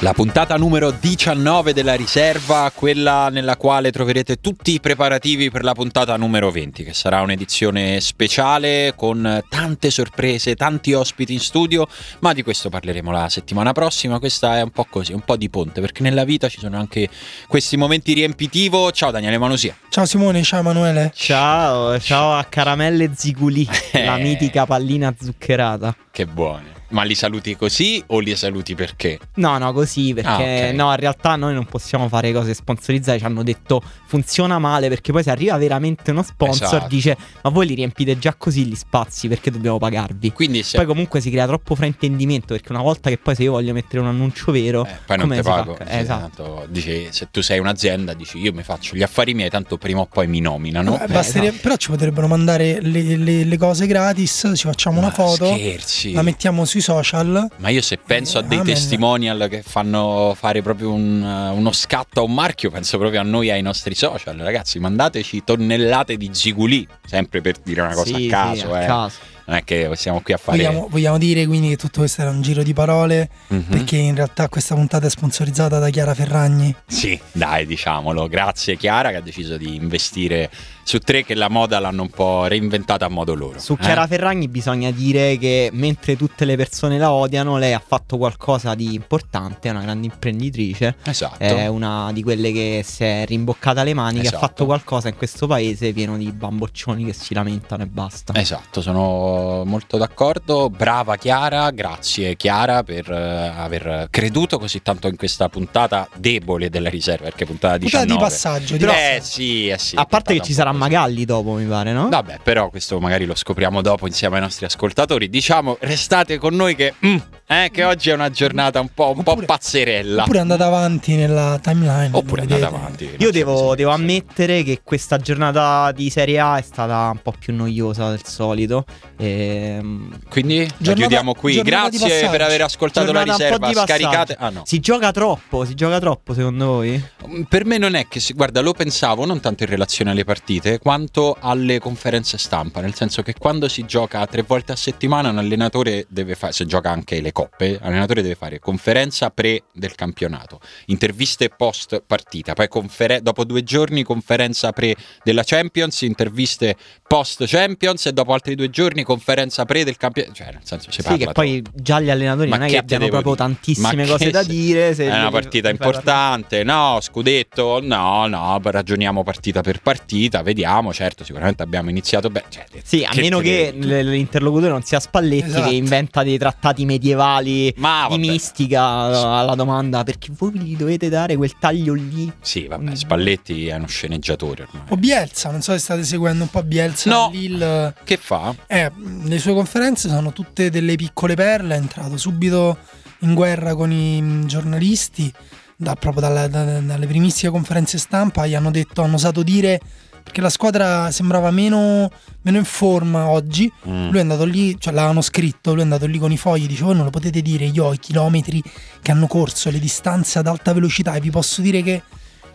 La puntata numero 19 della riserva, quella nella quale troverete tutti i preparativi per la puntata numero 20, che sarà un'edizione speciale con tante sorprese, tanti ospiti in studio, ma di questo parleremo la settimana prossima. Questa è un po' così, un po' di ponte, perché nella vita ci sono anche questi momenti riempitivo. Ciao Daniele Manosia. Ciao Simone, ciao Emanuele. Ciao, ciao a Caramelle Ziguli, la mitica pallina zuccherata. Che buone. Ma li saluti così o li saluti perché? No, no, così perché Ah, ok. no, in realtà noi non possiamo fare cose sponsorizzate. Ci hanno detto funziona male perché poi se arriva veramente uno sponsor Esatto. dice ma voi li riempite già così gli spazi perché dobbiamo pagarvi. Quindi se Poi comunque si crea troppo fraintendimento perché una volta che poi se io voglio mettere un annuncio vero, Eh, poi non ti pago. Eh, esatto. dici, se tu sei un'azienda, dici io mi faccio gli affari miei, tanto prima o poi mi nominano. Eh, basterebbe- esatto. Però ci potrebbero mandare le, le- le cose gratis, ci facciamo una Ma foto, Scherzi. la mettiamo sui social. Ma io se penso a dei Amen. testimonial che fanno fare proprio un, uh, uno scatto a un marchio, penso proprio a noi, ai nostri social. Ragazzi, mandateci tonnellate di ziguli, sempre per dire una cosa Sì, a caso. sì, a eh. caso. Non è che siamo qui a fare... Vogliamo, vogliamo dire quindi che tutto questo era un giro di parole, Mhm. perché in realtà questa puntata è sponsorizzata da Chiara Ferragni. Sì, dai, diciamolo. Grazie Chiara che ha deciso di investire su tre che la moda l'hanno un po' reinventata a modo loro. Su eh? Chiara Ferragni bisogna dire che mentre tutte le persone la odiano, lei ha fatto qualcosa di importante, è una grande imprenditrice. Esatto. È una di quelle che si è rimboccata le mani, che Esatto. ha fatto qualcosa in questo paese pieno di bamboccioni che si lamentano e basta. Esatto, sono molto d'accordo. Brava Chiara, grazie Chiara per eh, aver creduto così tanto in questa puntata debole della riserva, perché puntata Puntata 19. di passaggio, di eh passaggio. sì, eh sì. a parte che ci sarà. Magalli dopo, mi pare, no? Vabbè, però questo magari lo scopriamo dopo insieme ai nostri ascoltatori. Diciamo, restate con noi che, mm, eh, che oggi è una giornata un po', un po' Oppure- pazzerella. Oppure andate avanti nella timeline. Oppure andate vedete. avanti. Io devo, devo ammettere che questa giornata di Serie A è stata un po' più noiosa del solito. Ehm, Quindi la Giornata- chiudiamo qui. Grazie per aver ascoltato la giornata po' riserva. Scaricate. Ah no. Si gioca troppo, si gioca troppo secondo voi? Per me non è che si, guarda, lo pensavo non tanto in relazione alle partite quanto alle conferenze stampa, nel senso che quando si gioca tre volte a settimana un allenatore deve fare, se gioca anche le coppe, l'allenatore deve fare conferenza pre del campionato, interviste post partita, poi conferen- dopo due giorni conferenza pre della Champions, interviste post Champions e dopo altri due giorni conferenza pre del campionato, cioè nel senso si Sì, parla che poi già gli allenatori Ma non è che abbiano proprio dire? tantissime Ma cose da se- dire. se È una partita importante, no? Scudetto, no, no, ragioniamo partita per partita, vediamo, certo, sicuramente abbiamo iniziato bene. Cioè, Sì, a meno che te- l- l'interlocutore non sia Spalletti Esatto. che inventa dei trattati medievali Ma di mistica alla domanda perché voi gli dovete dare quel taglio lì. Sì, vabbè, Spalletti è uno sceneggiatore ormai. O Bielsa, non so se state seguendo un po' Bielsa. No. Lille. Che fa? Eh, le sue conferenze sono tutte delle piccole perle, è entrato subito in guerra con i mm, giornalisti, da- proprio dalla- da- dalle primissime conferenze stampa, gli hanno detto, hanno osato dire, perché la squadra sembrava meno, meno in forma oggi, Mm. lui è andato lì, cioè l'avevano scritto, lui è andato lì con i fogli, dice voi non lo potete dire, io ho i chilometri che hanno corso, le distanze ad alta velocità e vi posso dire che...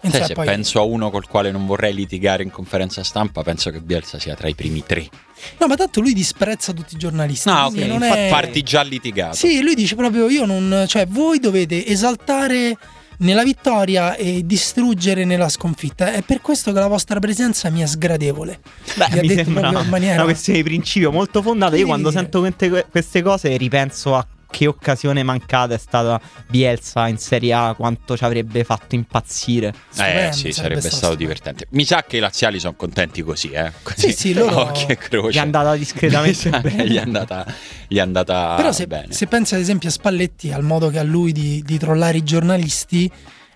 Sai, se poi- penso a uno col quale non vorrei litigare in conferenza stampa, penso che Bielsa sia tra i primi tre. No, ma tanto lui disprezza tutti i giornalisti. No, ok, non è- parti già litigato. Sì, lui dice proprio io non, cioè voi dovete esaltare nella vittoria e distruggere nella sconfitta. È per questo che la vostra presenza mi è sgradevole. Beh, mi detto sembra in maniera- una questione di principio molto fondata. Io quando sento queste, queste cose ripenso a che occasione mancata è stata Bielsa in Serie A, quanto ci avrebbe fatto impazzire. Eh Stupendo, sì, sarebbe, sarebbe stato, stato divertente. Mi sa che i laziali sono contenti così, eh. Così, Sì, sì, loro- occhi e croce. Gli è andata discretamente bene. Gli è andata, gli è andata Però se, bene. se pensi ad esempio a Spalletti, al modo che ha lui di, di trollare i giornalisti,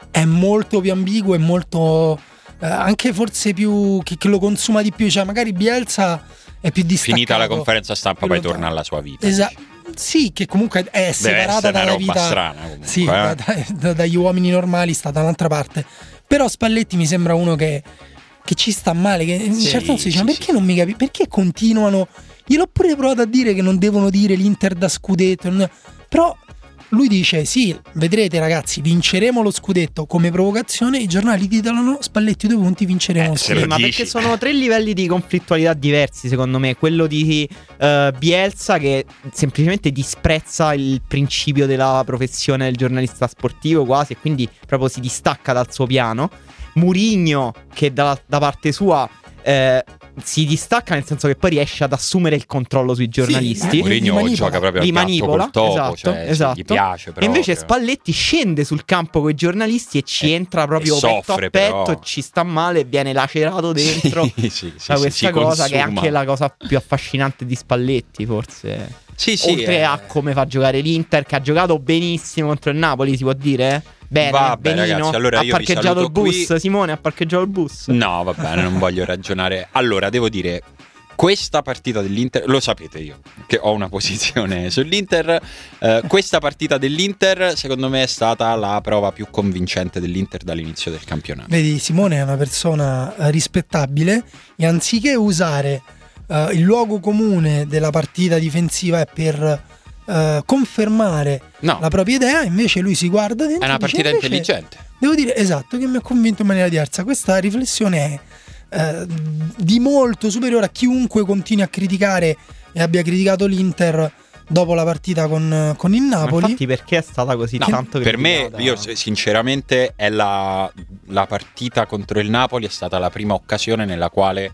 è molto più ambiguo e molto eh, anche forse più che, che lo consuma di più, cioè magari Bielsa è più distaccato. Finita la conferenza stampa, poi torna alla sua vita. Esatto. Sì, che comunque è separata dalla vita. strana. Comunque, Sì, eh. da- da- da- dagli uomini normali sta da un'altra parte. Però Spalletti mi sembra uno che, che ci sta male. Che in un Sì, certo senso dice: sì, Ma perché non mi capisco? Perché continuano? Gliel'ho pure provato a dire che non devono dire l'Inter da scudetto. Però lui dice: Sì, vedrete, ragazzi, vinceremo lo scudetto come provocazione. I giornali titolano Spalletti due punti, vinceremo Eh, lo scudetto. lo ma dici. perché sono tre livelli di conflittualità diversi, secondo me. Quello di eh, Bielsa che semplicemente disprezza il principio della professione del giornalista sportivo quasi e quindi proprio si distacca dal suo piano. Murigno che da, da parte sua eh, si distacca nel senso che poi riesce ad assumere il controllo sui giornalisti. eh, Mourinho li manipola. gioca proprio li manipola, col topo, esatto, cioè, esatto. gli piace E proprio. invece Spalletti scende sul campo con i giornalisti e ci E- entra proprio e petto soffre, a petto, però. ci sta male, viene lacerato dentro Sì, sì, sì, da sì, questa cosa che è consuma. anche la cosa più affascinante di Spalletti, forse. Sì, sì, Oltre eh, a come fa giocare l'Inter, che ha giocato benissimo contro il Napoli, si può dire? Bene, Vabbè, benino. ragazzi, allora ha parcheggiato il bus, qui. Simone ha parcheggiato il bus. No, va bene, non voglio ragionare. Allora, devo dire, questa partita dell'Inter, lo sapete io, che ho una posizione sull'Inter, eh, questa partita dell'Inter secondo me è stata la prova più convincente dell'Inter dall'inizio del campionato. Vedi, Simone è una persona eh, rispettabile e anziché usare eh, il luogo comune della partita difensiva è per eh, confermare No, la propria idea, invece lui si guarda dentro è una dice, partita "Invece intelligente. Devo dire esatto che mi ha convinto in maniera diversa. Questa riflessione è eh, di molto superiore a chiunque continui a criticare e abbia criticato l'Inter dopo la partita con, con il Ma Napoli. infatti perché è stata così No, tanto per me, io sinceramente, è la, la partita contro il Napoli è stata la prima occasione nella quale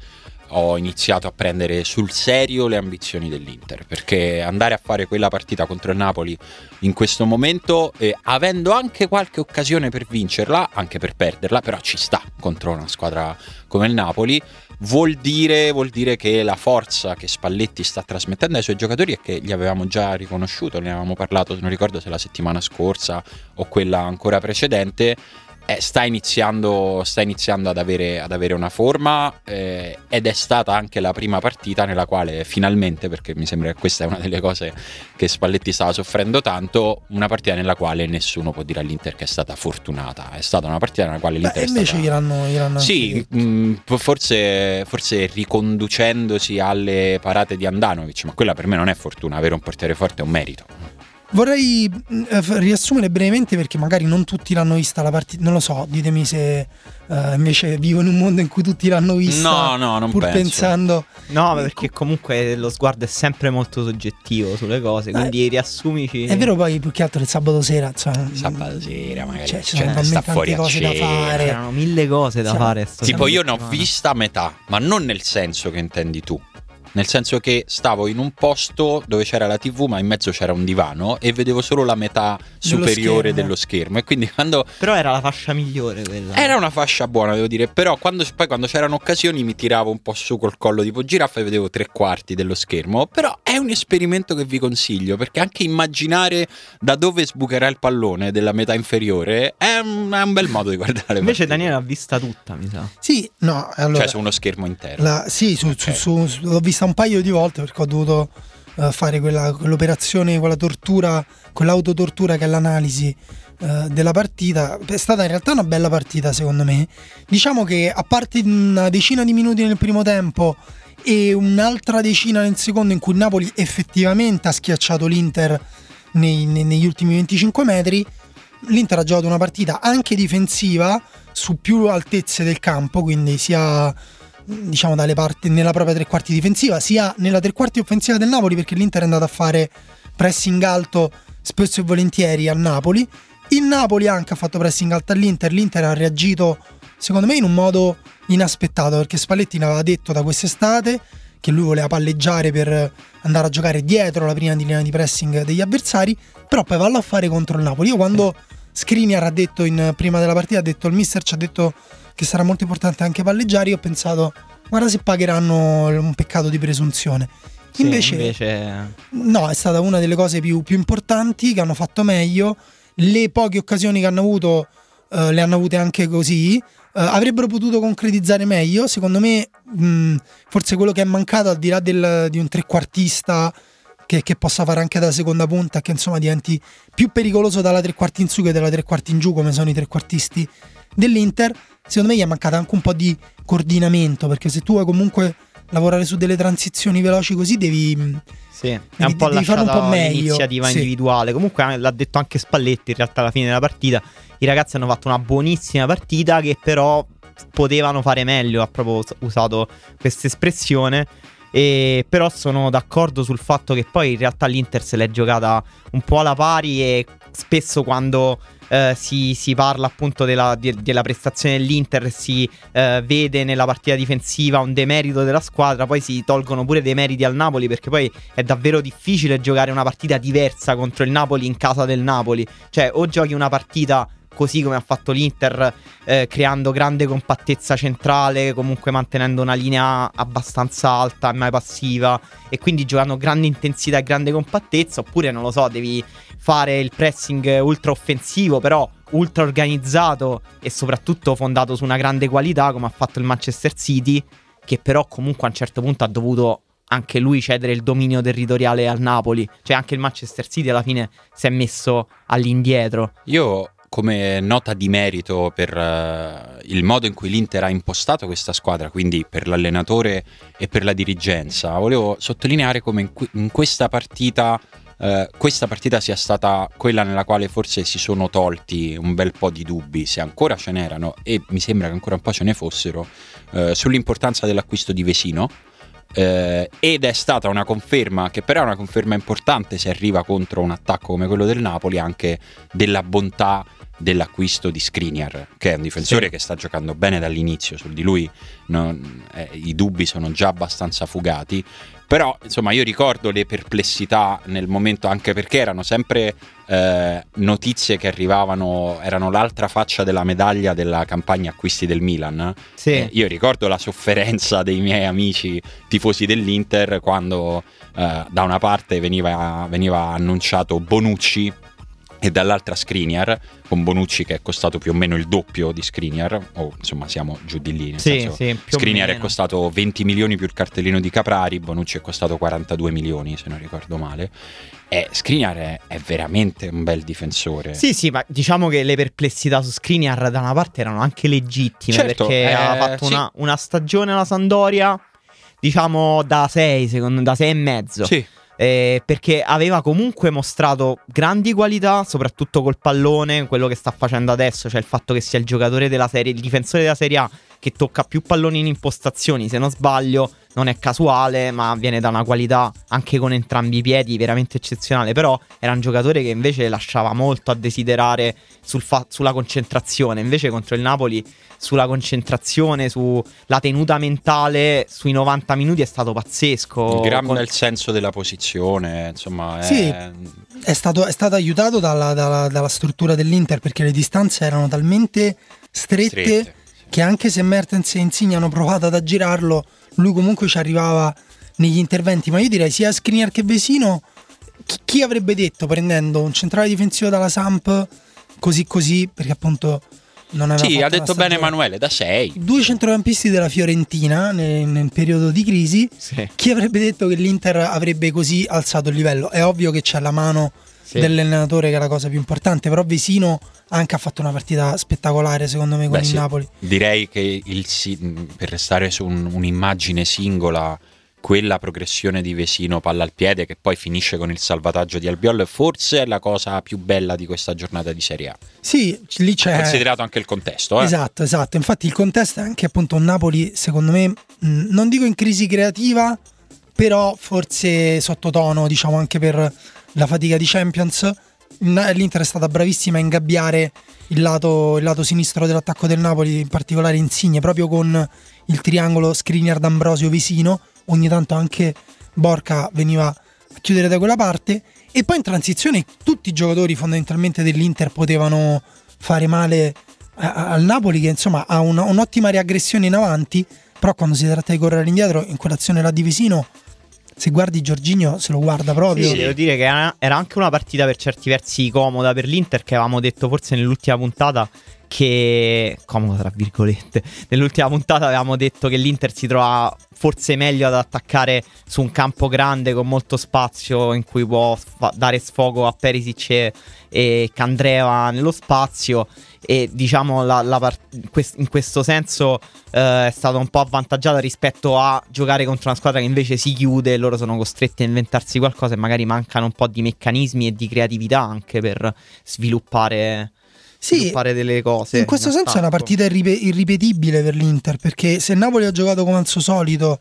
ho iniziato a prendere sul serio le ambizioni dell'Inter. Perché andare a fare quella partita contro il Napoli in questo momento, eh, avendo anche qualche occasione per vincerla, anche per perderla, però ci sta contro una squadra come il Napoli. Vuol dire, vuol dire che la forza che Spalletti sta trasmettendo ai suoi giocatori è che gli avevamo già riconosciuto, ne avevamo parlato, non ricordo se la settimana scorsa o quella ancora precedente, eh, sta, iniziando, sta iniziando ad avere, ad avere una forma eh, ed è stata anche la prima partita nella quale finalmente, perché mi sembra che questa è una delle cose che Spalletti stava soffrendo tanto, una partita nella quale nessuno può dire all'Inter che è stata fortunata, è stata una partita nella quale Beh, l'Inter è invece stata... gliel'hanno anche Sì, mh, forse, forse riconducendosi alle parate di Andanovic, ma quella per me non è fortuna, avere un portiere forte è un merito. Vorrei mh, eh, riassumere brevemente perché magari non tutti l'hanno vista la partita, non lo so, ditemi se eh, invece vivo in un mondo in cui tutti l'hanno vista. No, no, non pur penso. pensando No, perché comunque lo sguardo è sempre molto soggettivo sulle cose, quindi riassumici. È vero poi più che altro il sabato sera, insomma, Sabato sera magari cioè, ci cioè, sono sta fuori cose da fare. C'erano mille cose da Siamo- fare. Tipo io ne ho vista a metà, ma non nel senso che intendi tu. Nel senso che stavo in un posto dove c'era la TV, ma in mezzo c'era un divano e vedevo solo la metà superiore schermo. dello schermo. E quindi quando Però era la fascia migliore quella. Era una fascia buona, devo dire, però quando, poi quando c'erano occasioni mi tiravo un po' su col collo tipo giraffa e vedevo tre quarti dello schermo. Però è un esperimento che vi consiglio, perché anche immaginare da dove sbucherà il pallone della metà inferiore è un, è un bel modo di guardare. Invece partite. Daniele l'ha vista tutta, mi sa. Sì, no, allora Cioè su uno schermo intero. la- sì, su- su- Ok. su- su- l'ho vista un paio di volte perché ho dovuto eh, fare quella, quell'operazione, quella tortura, quell'autotortura che è l'analisi eh, della partita. È stata in realtà una bella partita, secondo me. Diciamo che a parte una decina di minuti nel primo tempo e un'altra decina nel secondo in cui Napoli effettivamente ha schiacciato l'Inter nei- nei- negli ultimi 25 metri, l'Inter ha giocato una partita anche difensiva su più altezze del campo, quindi sia diciamo dalle parti nella propria tre quarti difensiva, sia nella tre quarti offensiva del Napoli, perché l'Inter è andato a fare pressing alto spesso e volentieri al Napoli. Il Napoli anche ha fatto pressing alto all'Inter, l'Inter ha reagito secondo me in un modo inaspettato, perché Spalletti ne aveva detto da quest'estate che lui voleva palleggiare per andare a giocare dietro la prima linea di pressing degli avversari, però poi vallo a fare contro il Napoli. Io quando Skriniar ha detto in, prima della partita, ha detto il mister ci ha detto che sarà molto importante anche palleggiare, io ho pensato guarda se pagheranno un peccato di presunzione. Sì, invece, invece... no, è stata una delle cose più, più importanti che hanno fatto meglio. Le poche occasioni che hanno avuto eh, le hanno avute anche così. Eh, avrebbero potuto concretizzare meglio. Secondo me, mh, forse quello che è mancato, al di là del, di un trequartista che, che, possa fare anche da seconda punta, che insomma diventi più pericoloso dalla tre quarti in su che dalla tre quarti in giù, come sono i trequartisti dell'Inter. Secondo me gli è mancato anche un po' di coordinamento, perché se tu vuoi comunque lavorare su delle transizioni veloci così devi... Sì, è un po' devi fare un po' meglio. l'iniziativa sì. individuale. Comunque l'ha detto anche Spalletti in realtà alla fine della partita. I ragazzi hanno fatto una buonissima partita che però potevano fare meglio, ha proprio usato questa espressione. E però sono d'accordo sul fatto che poi in realtà l'Inter se l'è giocata un po' alla pari e spesso quando eh, si, si, parla appunto della, de, della prestazione dell'Inter, si eh, vede nella partita difensiva un demerito della squadra, poi si tolgono pure dei meriti al Napoli perché poi è davvero difficile giocare una partita diversa contro il Napoli in casa del Napoli. Cioè o giochi una partita così come ha fatto l'Inter, eh, creando grande compattezza centrale, comunque mantenendo una linea abbastanza alta e mai passiva, e quindi giocando grande intensità e grande compattezza, oppure non lo so, devi fare il pressing ultra offensivo, però ultra organizzato e soprattutto fondato su una grande qualità, come ha fatto il Manchester City, che però comunque a un certo punto ha dovuto anche lui cedere il dominio territoriale al Napoli. Cioè anche il Manchester City alla fine si è messo all'indietro. Io come nota di merito per uh, il modo in cui l'Inter ha impostato questa squadra, quindi per l'allenatore e per la dirigenza, volevo sottolineare come in, que- in questa partita Uh, questa partita sia stata quella nella quale forse si sono tolti un bel po' di dubbi, se ancora ce n'erano, e mi sembra che ancora un po' ce ne fossero, uh, sull'importanza dell'acquisto di Vesino. Uh, ed è stata una conferma, che però è una conferma importante se arriva contro un attacco come quello del Napoli, anche della bontà dell'acquisto di Skriniar, che è un difensore sì. che sta giocando bene dall'inizio, su di lui non, eh, i dubbi sono già abbastanza fugati, però insomma io ricordo le perplessità nel momento, anche perché erano sempre eh, notizie che arrivavano, erano l'altra faccia della medaglia della campagna acquisti del Milan. Sì. Eh, io ricordo la sofferenza dei miei amici tifosi dell'Inter quando eh, da una parte veniva, veniva annunciato Bonucci e dall'altra Skriniar con Bonucci che è costato più o meno il doppio di Skriniar o insomma siamo giù di lì nel sì, senso, sì, Skriniar è costato 20 milioni più il cartellino di Caprari Bonucci è costato 42 milioni se non ricordo male. E Skriniar è, è, veramente un bel difensore. Sì sì ma diciamo che le perplessità su Skriniar da una parte erano anche legittime certo, perché eh, ha fatto sì. una, una, stagione alla Sandoria diciamo da 6 secondo da 6 e mezzo. Sì eh, perché aveva comunque mostrato grandi qualità, soprattutto col pallone, quello che sta facendo adesso, cioè il fatto che sia il giocatore della serie, il difensore della Serie A che tocca più palloni in impostazioni, se non sbaglio, non è casuale, ma viene da una qualità anche con entrambi i piedi veramente eccezionale. Però era un giocatore che invece lasciava molto a desiderare sul fa- sulla concentrazione. Invece contro il Napoli, sulla concentrazione, sulla tenuta mentale, sui 90 minuti è stato pazzesco. Gran con... nel senso della posizione, insomma. È... Sì, è stato, è stato aiutato dalla, dalla, dalla, struttura dell'Inter perché le distanze erano talmente strette. strette che anche se Mertens e Insigne hanno provato ad aggirarlo, lui comunque ci arrivava negli interventi. Ma io direi sia Skriniar che Vesino, chi, chi avrebbe detto prendendo un centrale difensivo dalla Samp così così, perché appunto non aveva Sì, ha detto bene Emanuele, da 6. Due centrocampisti della Fiorentina nel, nel periodo di crisi. Sì. Chi avrebbe detto che l'Inter avrebbe così alzato il livello? È ovvio che c'è la mano sì. dell'allenatore che è la cosa più importante, però Vesino anche ha fatto una partita spettacolare secondo me con Beh, il sì. Napoli. Direi che il, per restare su un, un'immagine singola, quella progressione di Vesino palla al piede che poi finisce con il salvataggio di Albiol, forse è la cosa più bella di questa giornata di Serie A. Sì, lì c'è... Considerato anche il contesto. Eh? Esatto, esatto. Infatti il contesto è anche appunto un Napoli, secondo me, non dico in crisi creativa, però forse sottotono, diciamo anche per la fatica di Champions l'Inter è stata bravissima a ingabbiare il lato, il lato, sinistro dell'attacco del Napoli, in particolare Insigne, proprio con il triangolo Skriniar d'Ambrosio vicino. Ogni tanto anche Borca veniva a chiudere da quella parte. E poi in transizione tutti i giocatori fondamentalmente dell'Inter potevano fare male al Napoli, che insomma ha una, un'ottima reaggressione in avanti. Però quando si tratta di correre all'indietro, in quell'azione là di Vesino se guardi Giorginio se lo guarda proprio. Sì, devo dire che era anche una partita per certi versi comoda per l'Inter che avevamo detto forse nell'ultima puntata che comodo tra virgolette nell'ultima puntata avevamo detto che l'Inter si trova forse meglio ad attaccare su un campo grande con molto spazio in cui può dare sfogo a Perisic e, e Candreva nello spazio. E diciamo la, la part- in questo senso eh, è stata un po' avvantaggiata rispetto a giocare contro una squadra che invece si chiude e loro sono costretti a inventarsi qualcosa e magari mancano un po' di meccanismi e di creatività anche per sviluppare sì, fare delle cose. In questo in senso è una partita irripe- irripetibile per l'Inter perché se Napoli ha giocato come al suo solito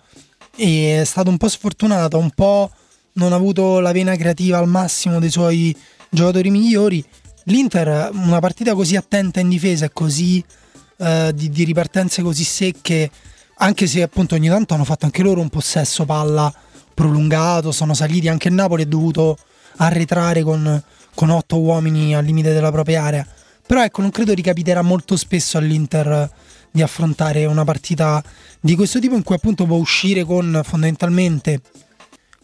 e è stato un po' sfortunato, un po' non ha avuto la vena creativa al massimo dei suoi giocatori migliori, l'Inter una partita così attenta in difesa e così eh, di, di ripartenze così secche, anche se appunto ogni tanto hanno fatto anche loro un possesso palla prolungato, sono saliti, anche il Napoli è dovuto arretrare con, con otto uomini al limite della propria area però ecco, non credo ricapiterà molto spesso all'Inter di affrontare una partita di questo tipo in cui appunto può uscire con fondamentalmente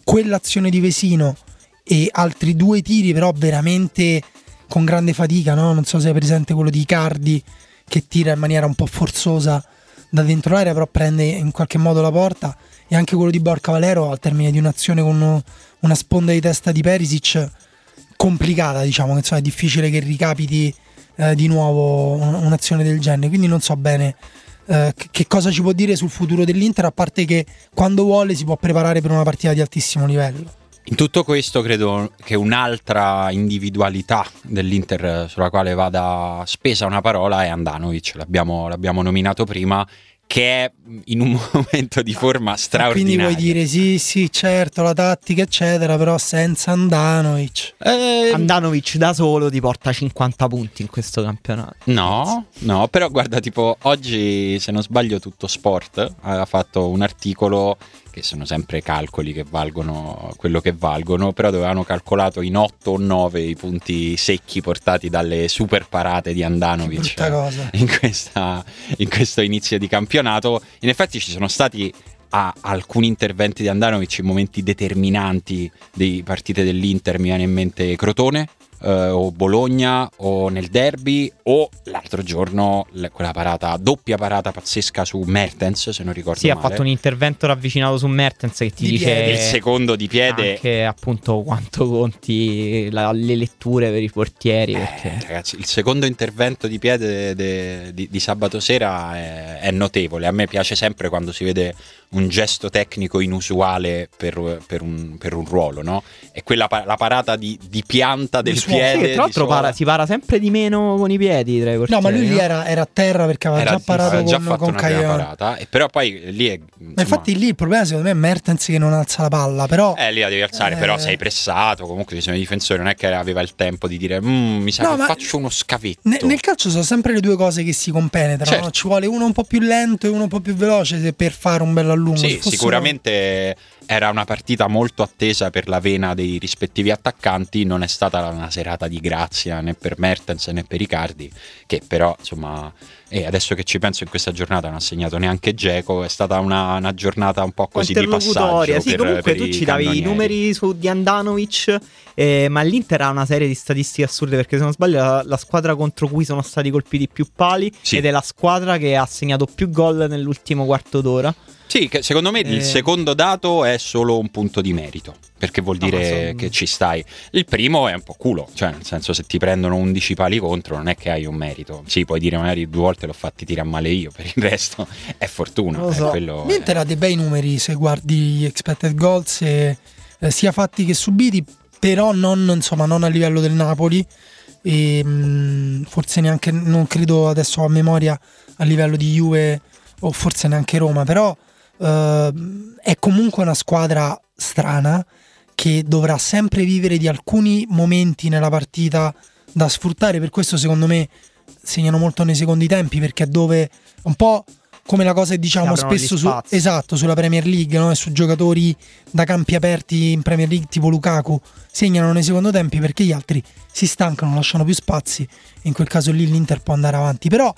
quell'azione di Vesino e altri due tiri però veramente con grande fatica, no? Non so se è presente quello di Icardi che tira in maniera un po' forzosa da dentro l'area però prende in qualche modo la porta e anche quello di Borca Valero al termine di un'azione con una sponda di testa di Perisic complicata diciamo che insomma, è difficile che ricapiti eh, di nuovo un'azione del genere. Quindi non so bene eh, che cosa ci può dire sul futuro dell'Inter, a parte che quando vuole si può preparare per una partita di altissimo livello. In tutto questo credo che un'altra individualità dell'Inter sulla quale vada spesa una parola è Andanovic, l'abbiamo, l'abbiamo nominato prima che è in un momento di forma straordinaria. Quindi vuoi dire sì, sì, certo, la tattica, eccetera, però senza Andanovic. Eh, Andanovic da solo ti porta 50 punti in questo campionato. No, no, però guarda, tipo oggi, se non sbaglio, tutto sport ha fatto un articolo che sono sempre calcoli che valgono quello che valgono, però dovevano calcolato in 8 o 9 i punti secchi portati dalle super parate di Andanovic in, questa, in questo inizio di campionato. In effetti ci sono stati a alcuni interventi di Andanovic in momenti determinanti di partite dell'Inter, mi viene in mente Crotone, eh, o Bologna o nel derby o l'altro giorno quella parata, doppia parata pazzesca su Mertens se non ricordo sì, male. ha fatto un intervento ravvicinato su Mertens che ti di dice piede. il secondo di piede anche appunto quanto conti la, le letture per i portieri eh, perché... ragazzi il secondo intervento di piede de, de, di, di, sabato sera è, è notevole a me piace sempre quando si vede un gesto tecnico inusuale per, per, un, per un, ruolo, no? E quella la parata di, di pianta del piede. Sì, tra l'altro para, si para sempre di meno con i piedi tra i portieri, No, ma lui lì era, era, a terra perché aveva era, già parato aveva con, già con parata. E però poi lì è. Insomma, ma infatti lì il problema secondo me è Mertens che non alza la palla, però. Eh, lì la devi alzare, eh... però sei pressato. Comunque ci sono i difensori, non è che aveva il tempo di dire mm, mi sa no, che faccio uno scavetto. Ne, nel calcio sono sempre le due cose che si compenetrano. Certo. No? Ci vuole uno un po' più lento e uno un po' più veloce per fare un bello lungo. Sì, sicuramente era una partita molto attesa per la vena dei rispettivi attaccanti, non è stata una serata di grazia né per Mertens né per Riccardi, che però insomma, e adesso che ci penso in questa giornata non ha segnato neanche Geco, è stata una, una, giornata un po' così di passaggio. Sì, per, comunque per tu ci davi i numeri su di Andanovic, eh, ma l'Inter ha una serie di statistiche assurde perché se non sbaglio la, la squadra contro cui sono stati colpiti più pali sì. ed è la squadra che ha segnato più gol nell'ultimo quarto d'ora. Sì, secondo me eh... il secondo dato è solo un punto di merito, perché vuol dire no, sono... che ci stai. Il primo è un po' culo, cioè nel senso se ti prendono 11 pali contro non è che hai un merito. Sì, puoi dire magari due volte l'ho fatti tirare male io, per il resto è fortuna. Lo so. L'Inter ha dei bei numeri se guardi gli expected goals, e, eh, sia fatti che subiti, però non, insomma, non a livello del Napoli. E, mh, mm, forse neanche, non credo adesso a memoria, a livello di Juve o forse neanche Roma, però Uh, è comunque una squadra strana che dovrà sempre vivere di alcuni momenti nella partita da sfruttare. Per questo, secondo me, segnano molto nei secondi tempi perché è dove un po' come la cosa che diciamo spesso su, esatto, sulla Premier League no? e su giocatori da campi aperti in Premier League tipo Lukaku segnano nei secondi tempi perché gli altri si stancano, lasciano più spazi in quel caso lì l'Inter può andare avanti però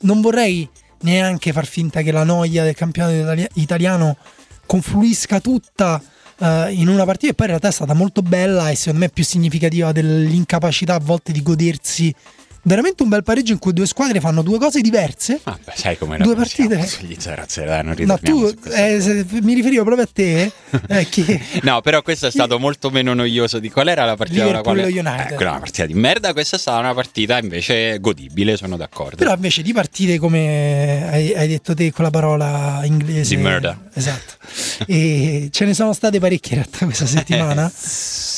non vorrei neanche far finta che la noia del campionato italiano confluisca tutta uh, in una partita e poi in realtà è stata molto bella e secondo me più significativa dell'incapacità a volte di godersi veramente un bel pareggio in cui due squadre fanno due cose diverse. Vabbè, sai come Due la partite. sugli 0 a 0, dai, non No, tu eh, mi riferivo proprio a te. eh, che No, però questo è stato molto meno noioso di qual era la partita con la quale United. Eh, quella è una partita di merda, questa è stata una partita invece godibile, sono d'accordo. Però invece di partite come hai, hai detto te con la parola inglese. Di murder. Esatto. E ce ne sono state parecchie in realtà questa settimana.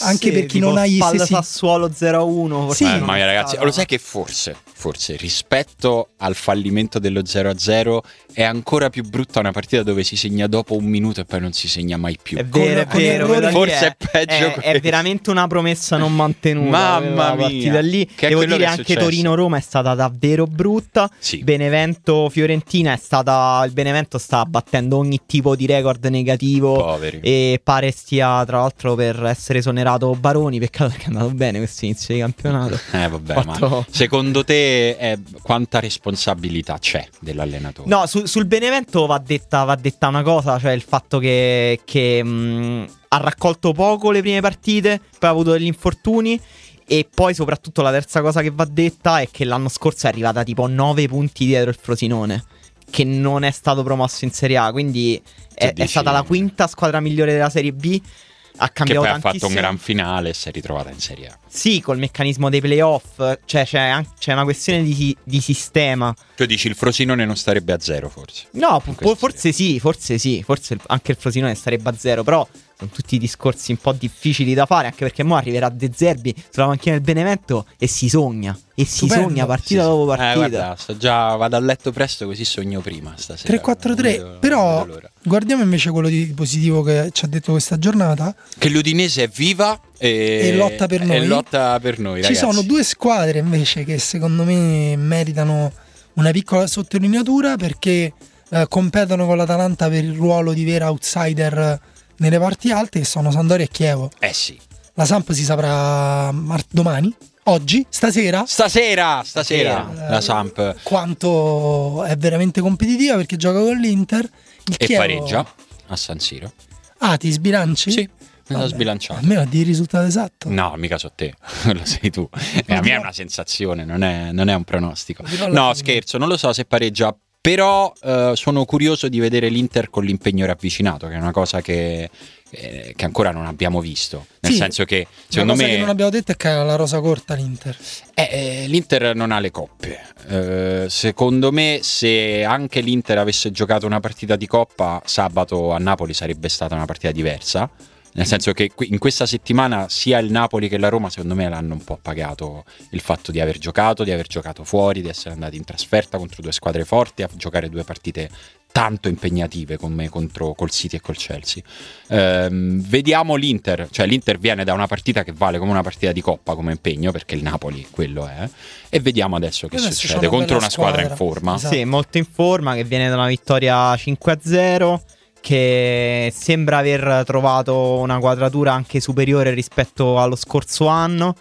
Anche per chi non ha gli stessi- Sassuolo 0-1. forse Sì. Eh, ma ragazzi, lo sai che forse, forse rispetto al fallimento dello 0-0 è ancora più brutta una partita dove si segna dopo un minuto e poi non si segna mai più. È vero, è vero. lì Forse è peggio È, è veramente una promessa non mantenuta. Mamma mia, partita lì. che è Devo dire che è anche. Torino-Roma è stata davvero brutta. Sì. Benevento-Fiorentina è stata. Il Benevento sta battendo ogni tipo di record negativo. Poveri. E pare stia tra l'altro per essere esonerato Baroni. Peccato perché è andato bene questo inizio di campionato. Eh vabbè, Fatto- ma secondo te eh, quanta responsabilità c'è dell'allenatore? No, su- sul Benevento va detta, va detta una cosa, cioè il fatto che, che, mh, ha raccolto poco le prime partite, poi ha avuto degli infortuni. E poi soprattutto la terza cosa che va detta è che l'anno scorso è arrivata tipo 9 punti dietro il Frosinone, che non è stato promosso in Serie A, quindi è, è dici- stata la quinta squadra migliore della Serie B. Ha che cambiato poi ha fatto un tantissimo. gran finale e si è ritrovata in Serie A. Sì, col meccanismo dei playoff, cioè c'è, an- c'è una questione di, di sistema. Tu dici il Frosinone non starebbe a zero forse? No, po- forse sì, forse sì, forse anche il Frosinone starebbe a zero, però sono tutti discorsi un po' difficili da fare, anche perché mo arriverà De Zerbi sulla macchina del Benevento e si sogna, e si Stupendo. sogna partita Sì, sì. dopo Eh, partita. guarda, sto già vado a letto presto così sogno prima stasera. 3-4-3. Non vedo- Però guardiamo invece quello di positivo che ci ha detto questa giornata. Che l'Udinese è viva e, E lotta per noi. E lotta per noi, Ci sono due squadre invece che secondo me meritano una piccola sottolineatura perché eh, competono con l'Atalanta per il ruolo di vera outsider nelle parti alte che sono Sandoria e Chievo. Eh sì. La Samp si saprà mar- domani, oggi, stasera. Stasera, stasera, Stasera. la Samp Quanto è veramente competitiva perché gioca con l'Inter. Il e Chievo- pareggia a San Siro. Ah, ti sbilanci? Sì, mi sono Vabbè, sbilanciato. Almeno di risultato esatto. No, mica so te, lo sei tu. Eh, a me è una sensazione, non è, non è un pronostico. No, fine. scherzo, non lo so se pareggia, però eh, sono curioso di vedere l'Inter con l'impegno ravvicinato, che è una cosa che, eh, che ancora non abbiamo visto. Nel Sì. senso che, La secondo cosa me, che non abbiamo detto è che ha la rosa corta l'Inter. eh, eh, l'Inter non ha le coppe. Eh, secondo me, se anche l'Inter avesse giocato una partita di coppa, sabato a Napoli sarebbe stata una partita diversa. Nel senso che in questa settimana sia il Napoli che la Roma, secondo me, l'hanno un po' pagato il fatto di aver giocato, di aver giocato fuori, di essere andati in trasferta contro due squadre forti, a giocare due partite tanto impegnative come contro col City e col Chelsea. Ehm, vediamo l'Inter, cioè l'Inter viene da una partita che vale come una partita di coppa come impegno, perché il Napoli quello è, e vediamo adesso che Adesso succede una contro una squadra in squadra. forma. Esatto. Sì, molto in forma, che viene da una vittoria 5-0, che sembra aver trovato una quadratura anche superiore rispetto allo scorso anno.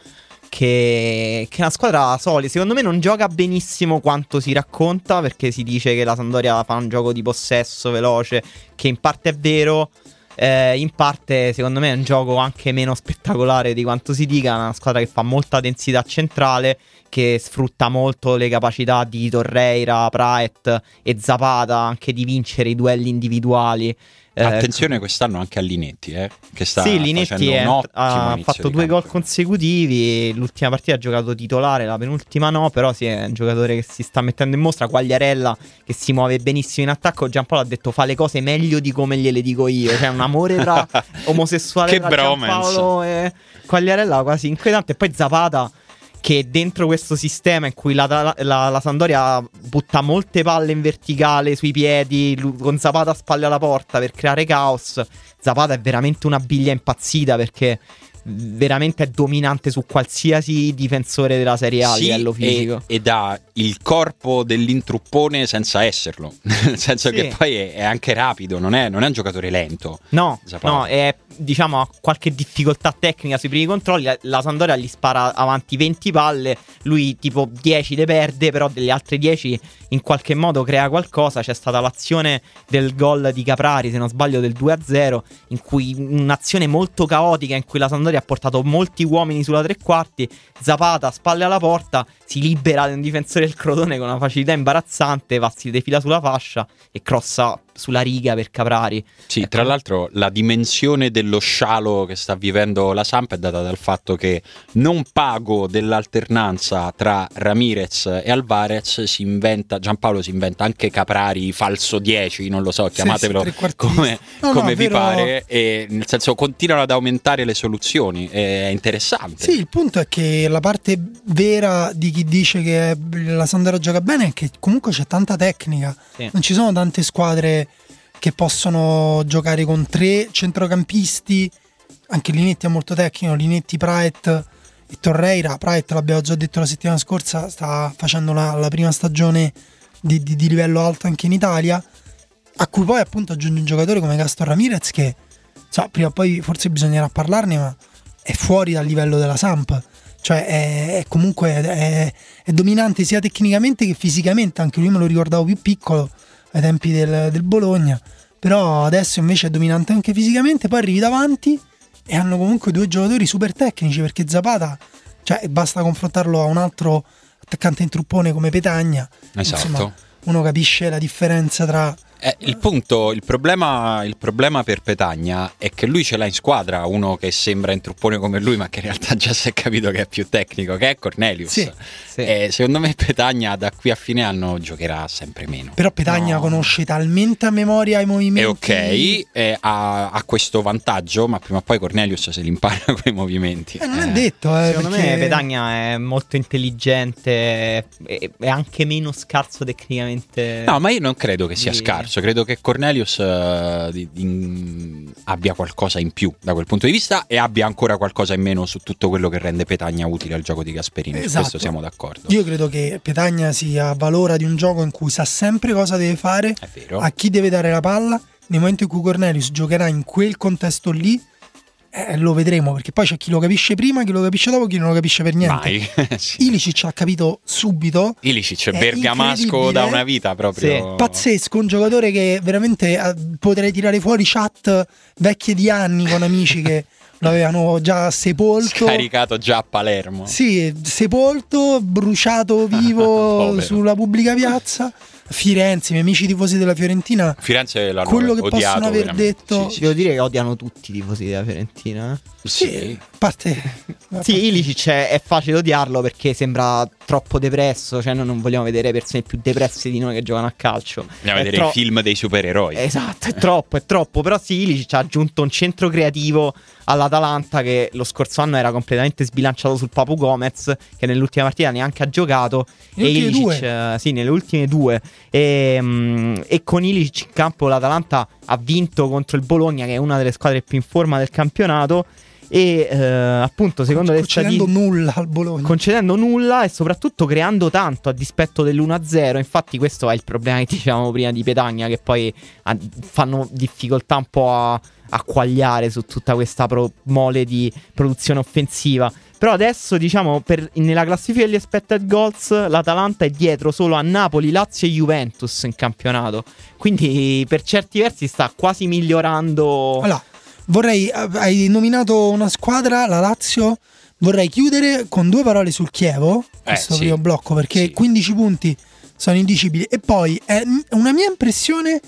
Che, che è una squadra solida. Secondo me non gioca benissimo quanto si racconta. Perché si dice che la Sandoria fa un gioco di possesso veloce. Che in parte è vero. Eh, in parte, secondo me, è un gioco anche meno spettacolare di quanto si dica. È una squadra che fa molta densità centrale. Che sfrutta molto le capacità di Torreira, Praet e Zapata. Anche di vincere i duelli individuali. Eh, Attenzione quest'anno anche a Linetti, eh, che sta sì, Linetti è- ha fatto due gol consecutivi. L'ultima partita ha giocato titolare, la penultima no. Però sì, è un giocatore che si sta mettendo in mostra. Quagliarella che si muove benissimo in attacco. Giampaolo ha detto fa le cose meglio di come gliele dico io. Cioè, un amore tra omosessuale Che tra bromance. Giampaolo e Quagliarella quasi inquietante. E poi Zapata. Che dentro questo sistema in cui la, la- la Sandoria butta molte palle in verticale sui piedi, con Zapata a spalle alla porta per creare caos, Zapata è veramente una biglia impazzita perché veramente è dominante su qualsiasi difensore della Serie A a Sì, livello e- fisico. Ed ha il corpo dell'intruppone senza esserlo. Nel senso Sì. che poi è, è anche rapido, non è, non è un giocatore lento. No, no, è- diciamo ha qualche difficoltà tecnica sui primi controlli, la, Sandoria gli spara avanti 20 palle, lui tipo 10 le perde, però delle altre 10 in qualche modo crea qualcosa, c'è stata l'azione del gol di Caprari, se non sbaglio del 2-0, in cui un'azione molto caotica in cui la Sandoria ha portato molti uomini sulla tre quarti, Zapata spalle alla porta, si libera di un difensore del Crotone con una facilità imbarazzante, va si defila sulla fascia e crossa sulla riga per Caprari. Sì, Ecco. tra l'altro la dimensione dello scialo che sta vivendo la Samp è data dal fatto che non pago dell'alternanza tra Ramirez e Alvarez si inventa, Giampaolo si inventa anche Caprari falso 10, non lo so, Sì, chiamatelo sì, trequartista. come, No, no, come vi vero- pare, e nel senso continuano ad aumentare le soluzioni, è interessante. Sì, il punto è che la parte vera di chi dice che la Sandero gioca bene è che comunque c'è tanta tecnica. Sì. Non ci sono tante squadre che possono giocare con tre centrocampisti. Anche Linetti è molto tecnico. Linetti, Praet e Torreira. Praet, l'abbiamo già detto la settimana scorsa, sta facendo la, la prima stagione di, di- di livello alto anche in Italia. A cui poi appunto aggiunge un giocatore come Gaston Ramirez che so, prima o poi forse bisognerà parlarne, ma è fuori dal livello della Samp. Cioè è, è comunque è, è dominante sia tecnicamente che fisicamente, anche lui me lo ricordavo più piccolo ai tempi del, del Bologna, però adesso invece è dominante anche fisicamente, poi arrivi davanti e hanno comunque due giocatori super tecnici perché Zapata, cioè basta confrontarlo a un altro attaccante in truppone come Petagna, Esatto. insomma uno capisce la differenza tra... Eh, il punto, il problema, il problema per Petagna è che lui ce l'ha in squadra uno che sembra in truppone come lui, ma che in realtà già si è capito che è più tecnico, che è Cornelius. Sì. Sì. E secondo me Petagna da qui a fine anno giocherà sempre meno. Però Petagna No. conosce talmente a memoria i movimenti... È ok, eh, ha, ha questo vantaggio, ma prima o poi Cornelius se li impara quei movimenti. Eh, non è Eh, detto, eh, Secondo perché- me Petagna è molto intelligente e è anche meno scarso tecnicamente. No, ma io non credo che sia Sì. scarso, credo che Cornelius eh, di- in- abbia qualcosa in più da quel punto di vista e abbia ancora qualcosa in meno su tutto quello che rende Petagna utile al gioco di Gasperini. Su Esatto. questo siamo d'accordo. Io credo che Petagna sia valora di un gioco in cui sa sempre cosa deve fare, È vero. a chi deve dare la palla. Nel momento in cui Cornelius giocherà in quel contesto lì, eh, lo vedremo perché poi c'è chi lo capisce prima, chi lo capisce dopo, chi non lo capisce per niente. Mai. sì. Ilicic ha capito subito. Ilicic, È bergamasco da una vita proprio. Pazzesco, un giocatore che veramente eh, potrei tirare fuori chat vecchie di anni con amici che lo avevano già sepolto. Scaricato già a Palermo. Sì, sepolto, bruciato vivo sulla pubblica piazza. Firenze, i miei amici tifosi della Fiorentina. Firenze l'hanno Quello che odiato possono aver veramente. detto- Sì, Devo dire che odiano tutti i tifosi della Fiorentina. eh. Sì. Sì. a parte. Sì, Ilicic è, è facile odiarlo perché sembra troppo depresso. Cioè, noi non vogliamo vedere persone più depresse di noi che giocano a calcio. Andiamo a È vedere tro- i film dei supereroi. Esatto, è troppo, è troppo. Però sì, Ilicic ha aggiunto un centro creativo all'Atalanta che lo scorso anno era completamente sbilanciato sul Papu Gomez, che nell'ultima partita neanche ha giocato. Nelle e Ilicic, due. eh, sì, nelle ultime due. E, mm, e con Ilicic in campo l'Atalanta ha vinto contro il Bologna, che è una delle squadre più in forma del campionato. E eh, appunto, secondo le concedendo statistiche nulla al Bologna. concedendo nulla e soprattutto creando tanto a dispetto dell'1-0. Infatti, questo è il problema che dicevamo prima di Petagna, che poi ah, fanno difficoltà un po' a, a quagliare su tutta questa pro- mole di produzione offensiva. Però adesso, diciamo, per- nella classifica degli expected goals, l'Atalanta è dietro solo a Napoli, Lazio e Juventus in campionato. Quindi, per certi versi, sta quasi migliorando. Allora, vorrei. Hai nominato una squadra, la Lazio. Vorrei chiudere con due parole sul Chievo. Questo sì. primo blocco, perché Sì. 15 punti sono indicibili. E poi è una mia impressione,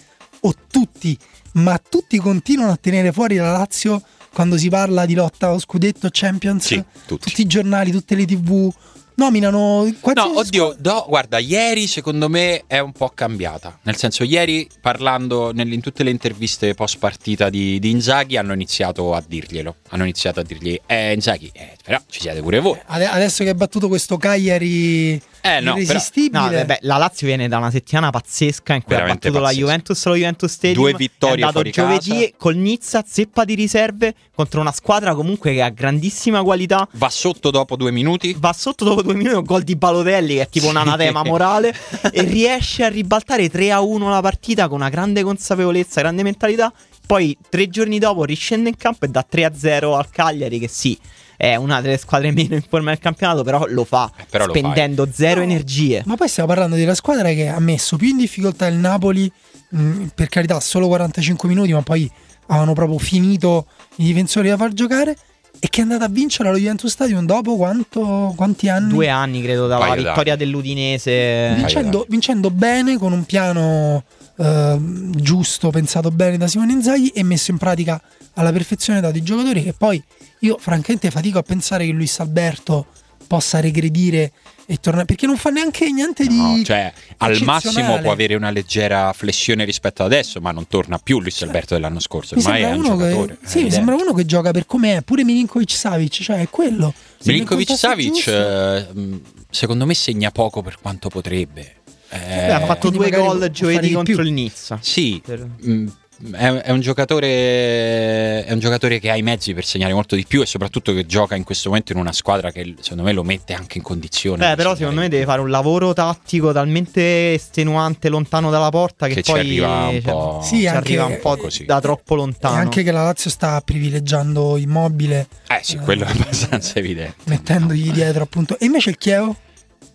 o tutti, ma tutti continuano a tenere fuori la Lazio quando si parla di lotta allo scudetto Champions. Sì, tutti. Tutti i giornali, tutte le tv nominano qualsiasi No, oddio, no, guarda, ieri secondo me è un po' cambiata. Nel senso, ieri parlando in tutte le interviste post partita di, di Inzaghi hanno iniziato a dirglielo. Hanno iniziato a dirgli, eh, Inzaghi, eh, però ci siete pure voi. Ade- Adesso che hai battuto questo Cagliari Eh, no, però- irresistibile. No, vabbè, la Lazio viene da una settimana pazzesca in cui Veramente ha battuto pazzesca. la Juventus allo Juventus Stadium. Due vittorie È andato fuori giovedì casa. col Nizza, zeppa di riserve contro una squadra comunque che ha grandissima qualità. Va sotto dopo due minuti. Va sotto dopo due minuti un gol di Balotelli che è tipo un Sì. anatema morale e riesce a ribaltare 3 a 1 la partita con una grande consapevolezza, grande mentalità poi tre giorni dopo riscende in campo e dà 3-0 al Cagliari che sì, è una delle squadre meno in forma del campionato, però lo fa Eh, però lo spendendo zero No, energie. Ma poi stiamo parlando della squadra che ha messo più in difficoltà il Napoli, mh, per carità, solo 45 minuti, ma poi avevano proprio finito i difensori da far giocare. E che è andata a vincere allo Juventus Stadium dopo quanto, quanti anni? Due anni credo dalla Paio vittoria d'anni. dell'Udinese. vincendo, vincendo bene con un piano eh, giusto, pensato bene da Simone Inzaghi e messo in pratica alla perfezione da dei giocatori che poi io francamente fatico a pensare che Luis Alberto possa regredire e tornare perché non fa neanche niente No, di cioè, al massimo può avere una leggera flessione rispetto ad adesso, ma non torna più Luis Alberto dell'anno scorso. Ormai è sembra un uno giocatore. che, è sì, mi sembra uno che gioca per com'è pure Milinkovic Savic cioè è quello Milinkovic Savic, giusto. eh, mh, secondo me, segna poco per quanto potrebbe. Eh, Beh, ha fatto quindi due gol giovedì contro il Nizza. Sì, Per- mh, è, è un giocatore, è un giocatore che ha i mezzi per segnare molto di più e soprattutto che gioca in questo momento in una squadra che secondo me lo mette anche in condizione. Beh, però secondo me deve fare un lavoro tattico talmente estenuante lontano dalla porta che, Che ci poi arriva un cioè, po'- Sì, ci arriva un po' così. da troppo e lontano. anche che la Lazio sta privilegiando Immobile Eh sì, quello è abbastanza evidente. mettendogli dietro appunto e invece il Chievo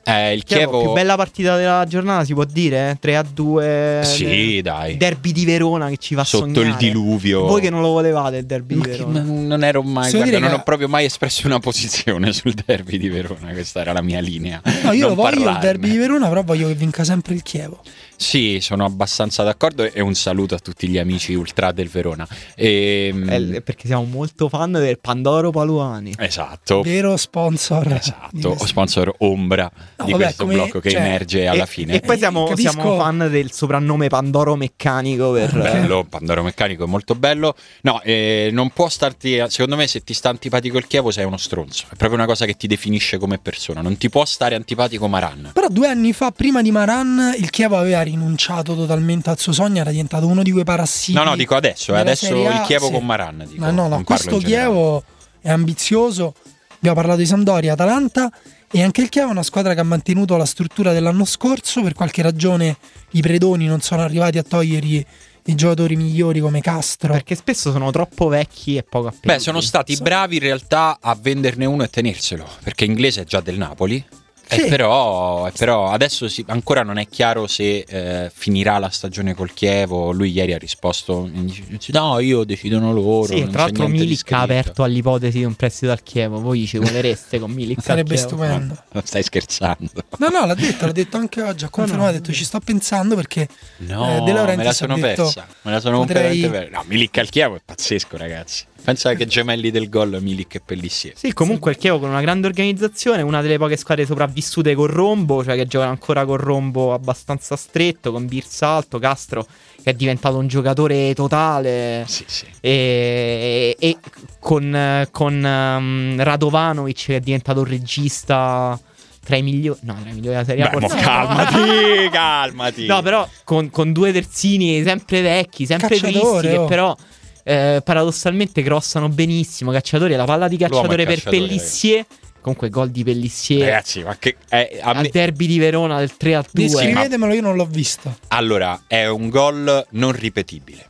Eh, il Chievo, Chievo... più bella partita della giornata si può dire? 3 a 2 Sì, dai. Derby di Verona che ci fa Sotto sognare. il diluvio. Voi che non lo volevate il derby di Ma che- Verona. non non ero mai, guarda, non che- ho proprio mai espresso una posizione sul derby di Verona, questa era la mia linea. no io Non lo voglio il parlarne. derby di Verona però voglio che vinca sempre il Chievo Sì, sono abbastanza d'accordo e un saluto a tutti gli amici ultra del Verona. Ehm, Eh, perché siamo molto fan del Pandoro Paluani. Esatto. vero sponsor Esatto, questo. sponsor ombra No, di vabbè, questo come- blocco che cioè, emerge alla e, fine. E poi siamo, Capisco- siamo fan del soprannome Pandoro Meccanico per... bello, Pandoro Meccanico è molto bello. No, eh, non può starti. Secondo me, se ti sta antipatico il Chievo, sei uno stronzo. È proprio una cosa che ti definisce come persona. Non ti può stare antipatico Maran. Però due anni fa, prima di Maran, il Chievo aveva rinunciato totalmente al suo sogno, era diventato uno di quei parassiti. No, no, dico adesso. eh, Adesso il Chievo sì. con Maran. Dico, Ma no, no, questo. Chievo è ambizioso. Abbiamo parlato di Sampdoria, Atalanta e anche il Chievo è una squadra che ha mantenuto la struttura dell'anno scorso. Per qualche ragione i predoni non sono arrivati a togliergli i giocatori migliori come Castro. Perché spesso sono troppo vecchi e poco appetiti. Beh, sono stati bravi in realtà a venderne uno e tenerselo. Perché inglese è già del Napoli. Sì. E però, e però adesso si- ancora non è chiaro se eh, finirà la stagione col Chievo. Lui ieri ha risposto: dice, No, io decidono loro. Sì, non tra l'altro Milik ha scritto." aperto all'ipotesi di un prestito al Chievo. Voi ci volereste con Milik Sarebbe stupendo. Ma Stai scherzando? No, no, l'ha detto, l'ha detto anche oggi. Ha confermato, ha detto ci sto pensando perché No, eh, De Laurentiis me la sono detto, persa. Me la sono potrei- completamente persa. No, Milik al Chievo è pazzesco, ragazzi. Pensa che gemelli del gol Milik e Pellissier. Sì, comunque il Chievo con una grande organizzazione, una delle poche squadre sopravvissute con Rombo, cioè che giocano ancora con Rombo abbastanza stretto, con Birsa alto, Castro che è diventato un giocatore totale. Sì, sì. E, e con, eh, con ehm, Radovanovic che è diventato un regista tra i migliori. No, tra i migliori della Serie A. Beh, calmati, calmati. No, però con, con due terzini sempre vecchi, sempre Cacciatore, tristi, che oh. però eh, paradossalmente crossano benissimo. Cacciatore, la palla di è cacciatore per cacciatore, Pellissier. Comunque, gol di Pellissier Ragazzi, ma che. eh, a al me- derby di Verona del 3 a 2. Descrivetemelo, io non l'ho visto. Allora, è un gol non ripetibile.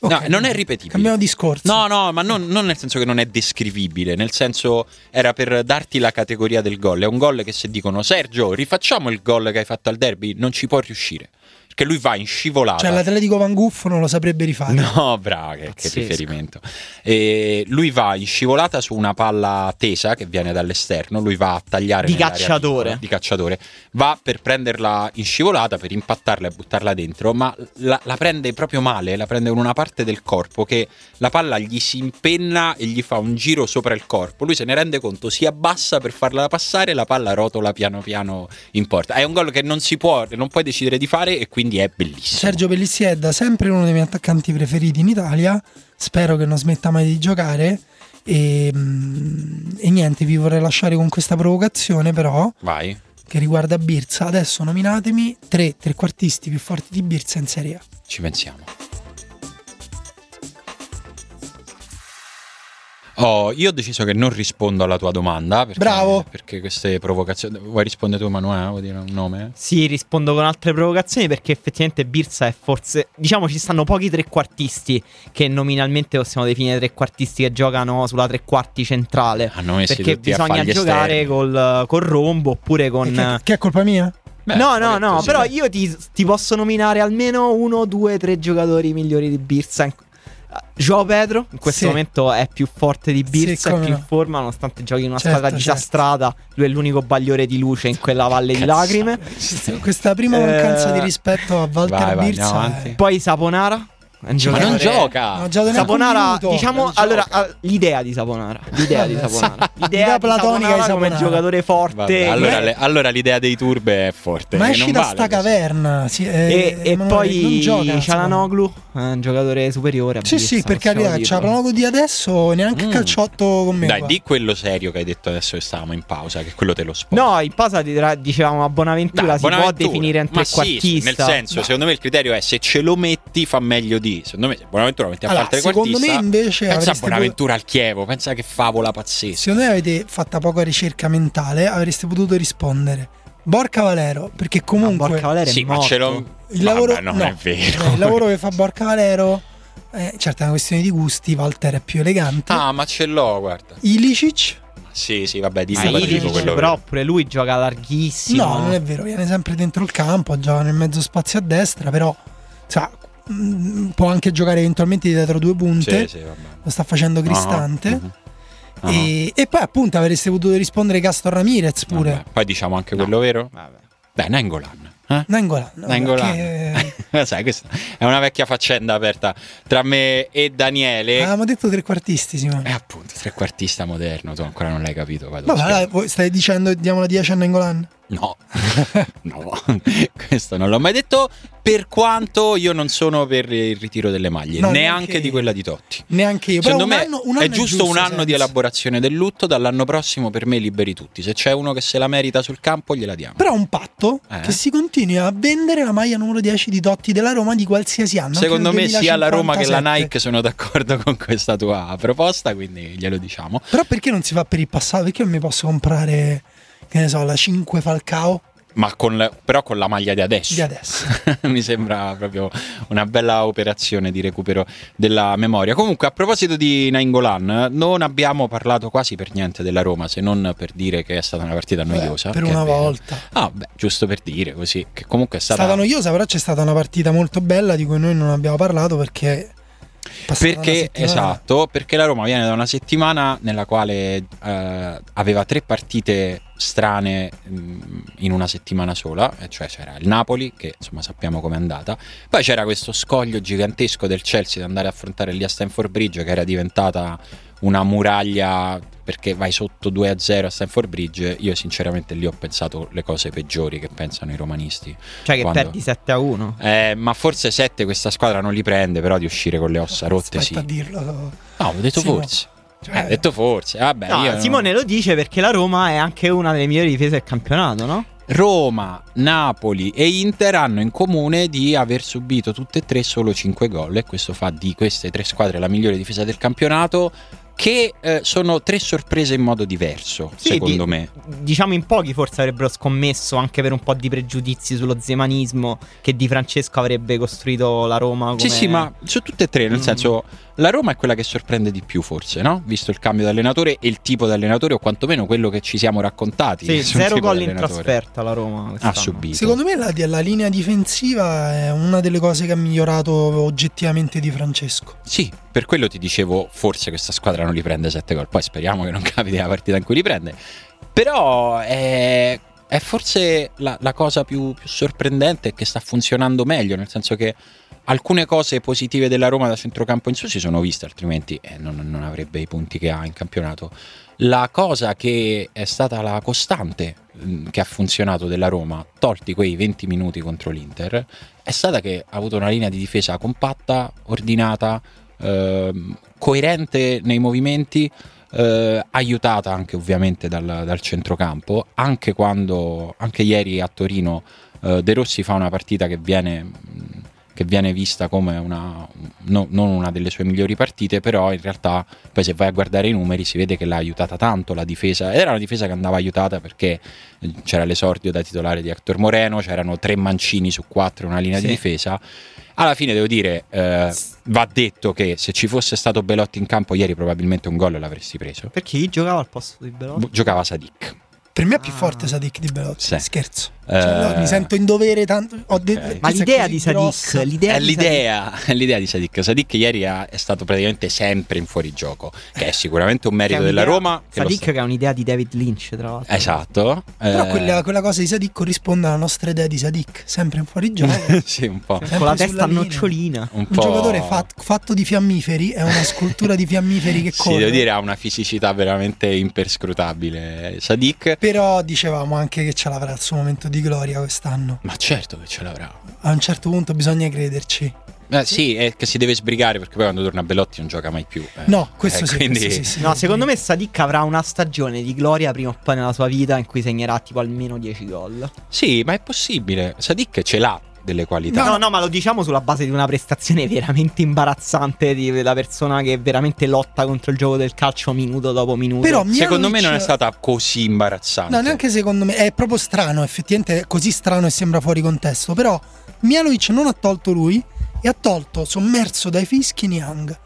No, Ok, non è ripetibile. Cambiamo discorso. No, no, ma non, non nel senso che non è descrivibile, nel senso era per darti la categoria del gol. È un gol che se dicono Sergio, rifacciamo il gol che hai fatto al derby, non ci può riuscire. Perché lui va in scivolata. Cioè, l'Atletico Van Guffo non lo saprebbe rifare. No, brava, che, che riferimento. E lui va in scivolata su una palla tesa che viene dall'esterno, lui va a tagliare Di cacciatore. piccola, di cacciatore, va per prenderla in scivolata, per impattarla e buttarla dentro, ma la, la prende proprio male, la prende con una parte del corpo che la palla gli si impenna e gli fa un giro sopra il corpo, lui se ne rende conto, si abbassa per farla passare, la palla rotola piano piano in porta. È un gol che non si può, non puoi decidere di fare e quindi è bellissimo. Sergio Pellissier è da sempre uno dei miei attaccanti preferiti in Italia. Spero che non smetta mai di giocare. E, mm, e niente, vi vorrei lasciare con questa provocazione, però, Vai. che riguarda Birza. Adesso nominatemi tre trequartisti più forti di Birza in Serie A. Ci pensiamo. Oh, io ho deciso che non rispondo alla tua domanda. Perché, Bravo. Perché queste provocazioni. Vuoi rispondere tu, Emanuele? Vuoi dire un nome? Sì, rispondo con altre provocazioni perché effettivamente Birsa è forse. Diciamo ci stanno pochi trequartisti che nominalmente possiamo definire trequartisti che giocano sulla tre quarti centrale. Hanno messo Perché bisogna giocare col, col rombo oppure con. Che, che è colpa mia? Beh, no, no, no, però io ti, ti posso nominare almeno uno, due, tre giocatori migliori di Birsa. Joao Pedro in questo Sì. momento è più forte di Birsa, Sì, è più no. in forma nonostante giochi in una Certo, squadra certo. disastrata. Lui è l'unico bagliore di luce in quella valle di Cazzate. lacrime. Questa prima Eh, mancanza di rispetto a Walter vai, vai, avanti. Poi Saponara. È un Ma non gioca. Non un Saponara, diciamo, Non allora, gioca. l'idea di Saponara, l'idea di Saponara, L'idea l'idea platonica di Saponara come Saponara. giocatore forte. Vabbè, allora, Ma- le- allora l'idea dei turbe è forte. Ma esci non da vale sta così. caverna. sì, e, eh, e non poi gioca, Cialanoglu, è un giocatore superiore. Sì, sì, per carità, Planogo di adesso neanche Mm. calciotto con me. Dai, qua. di quello serio che hai detto adesso che stavamo in pausa, che quello te lo sposto. No, in pausa dicevamo a Bonaventura si Bonaventura. può definire un Ma sì, trequartista. nel senso, secondo me il criterio è se ce lo metti fa meglio di. Secondo me se Bonaventura lo metti a Allora, fare il secondo me invece pensa a avreste Bonaventura al Chievo, pensa che favola pazzesca. Secondo me avete fatta poca ricerca mentale, avreste potuto rispondere Borca Valero, perché Ma comunque Borca Valero è Sì, ma morto. ce l'ho il lavoro Vabbè, non no, è vero. eh, il lavoro che fa Borca Valero eh, certo è una questione di gusti, Walter è più elegante. Ah, ma ce l'ho, guarda. Ilicic? Sì, sì, vabbè, di Ilicic, quello però pure lui gioca larghissimo. No, non è vero, viene sempre dentro il campo, gioca nel mezzo spazio a destra, però sa, mm, può anche giocare eventualmente dietro due punte. Sì, sì. Lo sta facendo Cristante. Ah, mhm. Ah, E, e poi appunto avreste potuto rispondere Castor Ramirez pure. vabbè. Poi diciamo anche quello vero? Vabbè. Beh, Nengolan. Eh? Nangolan. no, Nangolan. perché- Sai, questa è una vecchia faccenda aperta tra me e Daniele. Avevamo detto trequartisti, Simone. E appunto, trequartista moderno, tu ancora non l'hai capito. Vado Vabbè, a dai, spiegare. voi stai dicendo diamo la 10 a Nangolan? No, no, questo non l'ho mai detto. Per quanto io non sono per il ritiro delle maglie, No, neanche neanche di io. quella di Totti. Neanche io. Secondo me anno, un è anno giusto un anno senza. di elaborazione del lutto. Dall'anno prossimo, per me, liberi tutti. Se c'è uno che se la merita sul campo, gliela diamo. Però un patto Eh? che si continui a vendere la maglia numero 10 di Totti della Roma di qualsiasi anno. Secondo me, sia la Roma che la 2057. Nike sono d'accordo con questa tua proposta, quindi glielo diciamo. Però perché non si fa per il passato? Perché non mi posso comprare, che ne so, la 5 Falcao Ma con però con la maglia di adesso. di adesso? Mi sembra proprio una bella operazione di recupero della memoria. Comunque, a proposito di Nainggolan, non abbiamo parlato quasi per niente della Roma, se non per dire che è stata una partita noiosa. per che è una volta. Ah, beh, giusto per dire così, che comunque è È stata... stata noiosa, però c'è stata una partita molto bella di cui noi non abbiamo parlato perché... passata Perché, esatto, perché la Roma viene da una settimana nella quale eh, aveva tre partite strane mh, in una settimana sola, cioè c'era il Napoli, che insomma sappiamo com'è andata, poi c'era questo scoglio gigantesco del Chelsea da andare a affrontare lì a Stamford Bridge, che era diventata una muraglia perché vai sotto 2-0 a Stamford Bridge, io sinceramente lì ho pensato le cose peggiori che pensano i romanisti. Cioè che Quando- perdi 7 a 1. Eh, ma forse 7 questa squadra non li prende, però di uscire con le ossa rotte Aspetta sì. a dirlo. No, ho detto Simone. forse. Cioè, Eh, ho detto forse. Vabbè, No, io non- Simone lo dice perché la Roma è anche una delle migliori difese del campionato, no? Roma, Napoli e Inter hanno in comune di aver subito tutte e tre solo 5 gol e questo fa di queste tre squadre la migliore difesa del campionato che eh, sono tre sorprese in modo diverso, Sì, secondo di- me. Diciamo in pochi forse avrebbero scommesso anche per un po' di pregiudizi sullo zemanismo che Di Francesco avrebbe costruito la Roma come... Sì, sì, ma su tutte e tre, nel Mm. senso, la Roma è quella che sorprende di più, forse, no? Visto il cambio di allenatore e il tipo di allenatore, o quantomeno quello che ci siamo raccontati. Sì, zero gol in trasferta la Roma quest'anno. Ha subito. Secondo me la, la linea difensiva è una delle cose che ha migliorato oggettivamente di Francesco. Sì, per quello ti dicevo, forse questa squadra non li prende 7 gol. Poi speriamo che non capiti la partita in cui li prende. Però è, è forse la, la cosa più, più sorprendente è che sta funzionando meglio, nel senso che alcune cose positive della Roma da centrocampo in su si sono viste, altrimenti eh, non, non avrebbe i punti che ha in campionato. La cosa che è stata la costante che ha funzionato della Roma, tolti quei 20 minuti contro l'Inter, è stata che ha avuto una linea di difesa compatta, ordinata, ehm, coerente nei movimenti, eh, aiutata anche ovviamente dal, dal centrocampo, anche quando, anche ieri a Torino, eh, De Rossi fa una partita che viene che viene vista come una, no- non una delle sue migliori partite, però in realtà poi se vai a guardare i numeri si vede che l'ha aiutata tanto la difesa. Era una difesa che andava aiutata perché eh, c'era l'esordio da titolare di Hector Moreno, c'erano tre mancini su quattro una linea Sì. di difesa. Alla fine devo dire, eh, va detto che se ci fosse stato Belotti in campo ieri probabilmente un gol l'avresti preso. Perché chi giocava al posto di Belotti? Giocava Sadik. Per me è più Ah. forte Sadik di Belotti. Sì. Scherzo. Eh, Cioè, no, mi sento in dovere tanto. ho de- Ok. questa Ma l'idea di Sadik, l'idea È di l'idea, è l'idea di Sadik. Sadik ieri ha- è stato praticamente sempre in fuorigioco, che è sicuramente un Sadik, che merito della Roma. che Sadik sta- che ha un'idea di David Lynch, tra l'altro. Esatto. Però eh, quella, quella cosa di Sadik corrisponde alla nostra idea di Sadik, sempre in fuorigioco. sì, un po'. sempre Con la testa a nocciolina. Un, Un po'... giocatore fat- fatto di fiammiferi, è una scultura di fiammiferi che Sì, corre. devo dire, ha una fisicità veramente imperscrutabile. Sadik. Però dicevamo anche che ce l'avrà il suo momento di gloria quest'anno. Ma certo che ce l'avrà. A un certo punto bisogna crederci. Eh, sì, è che si deve sbrigare perché poi quando torna Belotti non gioca mai più. eh. No, questo Eh, sì. quindi- questo sì, sì. No, secondo me Sadik avrà una stagione di gloria prima o poi nella sua vita in cui segnerà tipo almeno 10 gol. Sì, ma è possibile. Sadik ce l'ha delle qualità. No, no, ma lo diciamo sulla base di una prestazione veramente imbarazzante di la persona che veramente lotta contro il gioco del calcio minuto dopo minuto. Però Secondo me non è stata così imbarazzante. No, neanche secondo me. È proprio strano, effettivamente è così strano e sembra fuori contesto. Però Mialovic non ha tolto lui e ha tolto, sommerso dai fischi, Niang.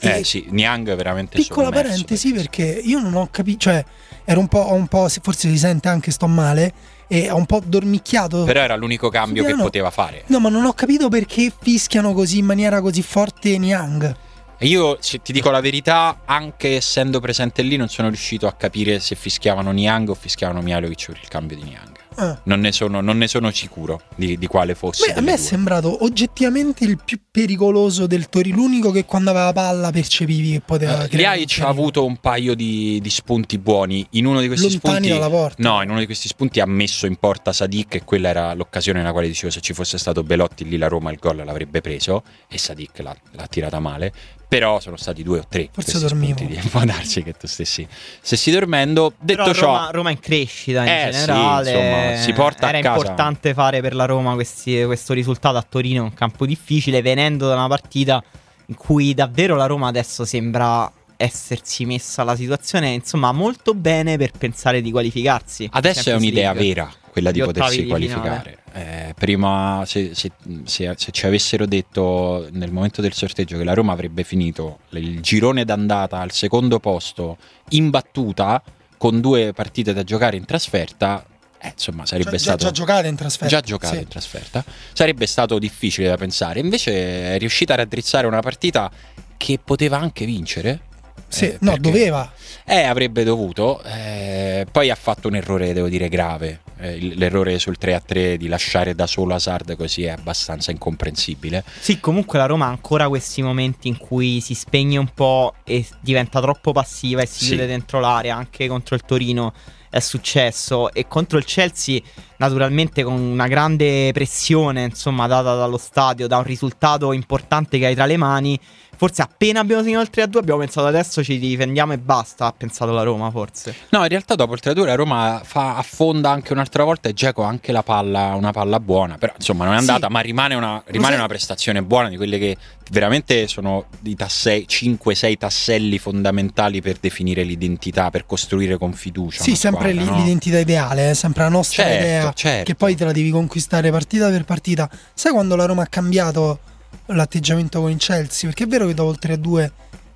Eh sì, Niang è veramente Piccola parentesi perché io non ho capito, cioè ero un po', un po', forse si sente anche sto male e ho un po' dormicchiato. Però era l'unico cambio che No, poteva fare. No, ma non ho capito perché fischiano così in maniera così forte Niang. Io se ti dico la verità, anche essendo presente lì, non sono riuscito a capire se fischiavano Niang o fischiavano Mialovic per il cambio di Niang. Ah. Non ne sono, non ne sono sicuro di, di quale fosse. Beh, a me è due. sembrato oggettivamente il più pericoloso del Torino, l'unico che quando aveva palla percepivi che poteva Eh, creare Liaic ha avuto un paio di, di spunti buoni. In uno di questi Lontani spunti. dalla porta. No, in uno di questi spunti ha messo in porta Sadik e quella era l'occasione nella quale dicevo se ci fosse stato Belotti lì la Roma il gol l'avrebbe preso e Sadik l'ha, l'ha tirata male. Però sono stati due o tre. Forse dormivo. Può darsi che tu stessi, stessi dormendo. Detto Però ciò, Roma, Roma in crescita in Eh, sì, generale. insomma, si porta a Era casa- importante fare per la Roma questi- questo risultato a Torino, un campo difficile, venendo da una partita in cui davvero la Roma adesso sembra essersi messa la situazione insomma molto bene per pensare di qualificarsi. Adesso è un'idea League. vera quella di potersi di qualificare. Eh, prima, se, se- se- se ci avessero detto nel momento del sorteggio che la Roma avrebbe finito il girone d'andata al secondo posto imbattuta con due partite da giocare in trasferta, eh, insomma, sarebbe Già, già, stato. già giocate in trasferta. Già giocate Sì. in trasferta, sarebbe stato difficile da pensare. Invece è riuscita a raddrizzare una partita che poteva anche vincere. Sì, eh, no, perché- doveva. eh, avrebbe dovuto. eh, poi ha fatto un errore, devo dire, grave. Eh, l'errore sul 3-3 di lasciare da solo Hazard così è abbastanza incomprensibile. Sì, comunque la Roma ha ancora questi momenti in cui si spegne un po' e diventa troppo passiva e si Sì. chiude dentro l'area, anche contro il Torino è successo e contro il Chelsea naturalmente con una grande pressione insomma data dallo stadio, da un risultato importante che hai tra le mani, forse appena abbiamo segnato il 3-2 abbiamo pensato adesso ci difendiamo e basta, ha pensato la Roma forse. No, in realtà dopo il 3-2 la Roma fa- affonda anche un'altra volta e Geco ha anche la palla, una palla buona. Però insomma non è Sì. andata, ma rimane, una, rimane una prestazione buona di quelle che veramente sono i tasse- 5-6 tasselli fondamentali per definire l'identità, per costruire con fiducia. Sì, sempre squadra, lì- no? l'identità ideale, è sempre la nostra Certo, idea. certo. Che poi te la devi conquistare partita per partita. Sai quando la Roma ha cambiato l'atteggiamento con il Chelsea? Perché è vero che dopo il 3-2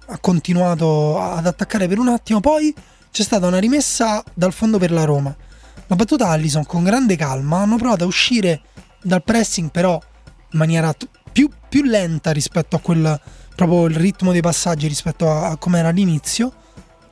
ha continuato ad attaccare per un attimo, poi c'è stata una rimessa dal fondo per la Roma. La battuta Allison con grande calma hanno provato a uscire dal pressing, però in maniera più, più lenta rispetto a quel proprio il ritmo dei passaggi rispetto a, a come era all'inizio.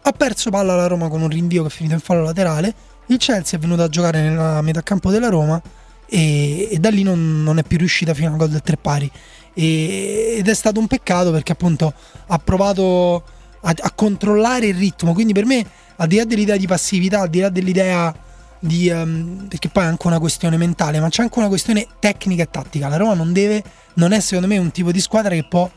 Ha perso palla la Roma con un rinvio che è finito in fallo laterale. Il Chelsea è venuto a giocare nella metà campo della Roma e, e da lì non, non è più riuscita fino al gol del tre pari. E- ed è stato un peccato perché appunto ha provato a, a controllare il ritmo. Quindi per me, al di là dell'idea di passività, al di là dell'idea di... ehm, perché poi è anche una questione mentale, ma c'è anche una questione tecnica e tattica. La Roma non deve, non è secondo me un tipo di squadra che può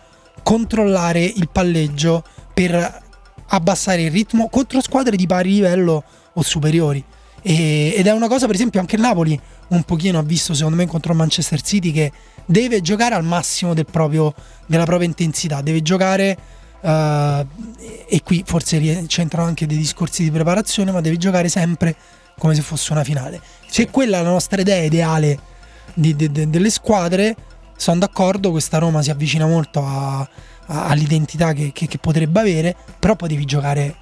controllare il palleggio per abbassare il ritmo contro squadre di pari livello o superiori. E- ed è una cosa, per esempio, anche il Napoli un pochino ha visto, secondo me, contro il Manchester City che deve giocare al massimo del proprio- della propria intensità, deve giocare. eh, e qui forse c'entrano anche dei discorsi di preparazione, ma deve giocare sempre come se fosse una finale. Se quella è la nostra idea ideale di- de- de- delle squadre, sono d'accordo. Questa Roma si avvicina molto a- a- all'identità che, che- che potrebbe avere, però poi devi giocare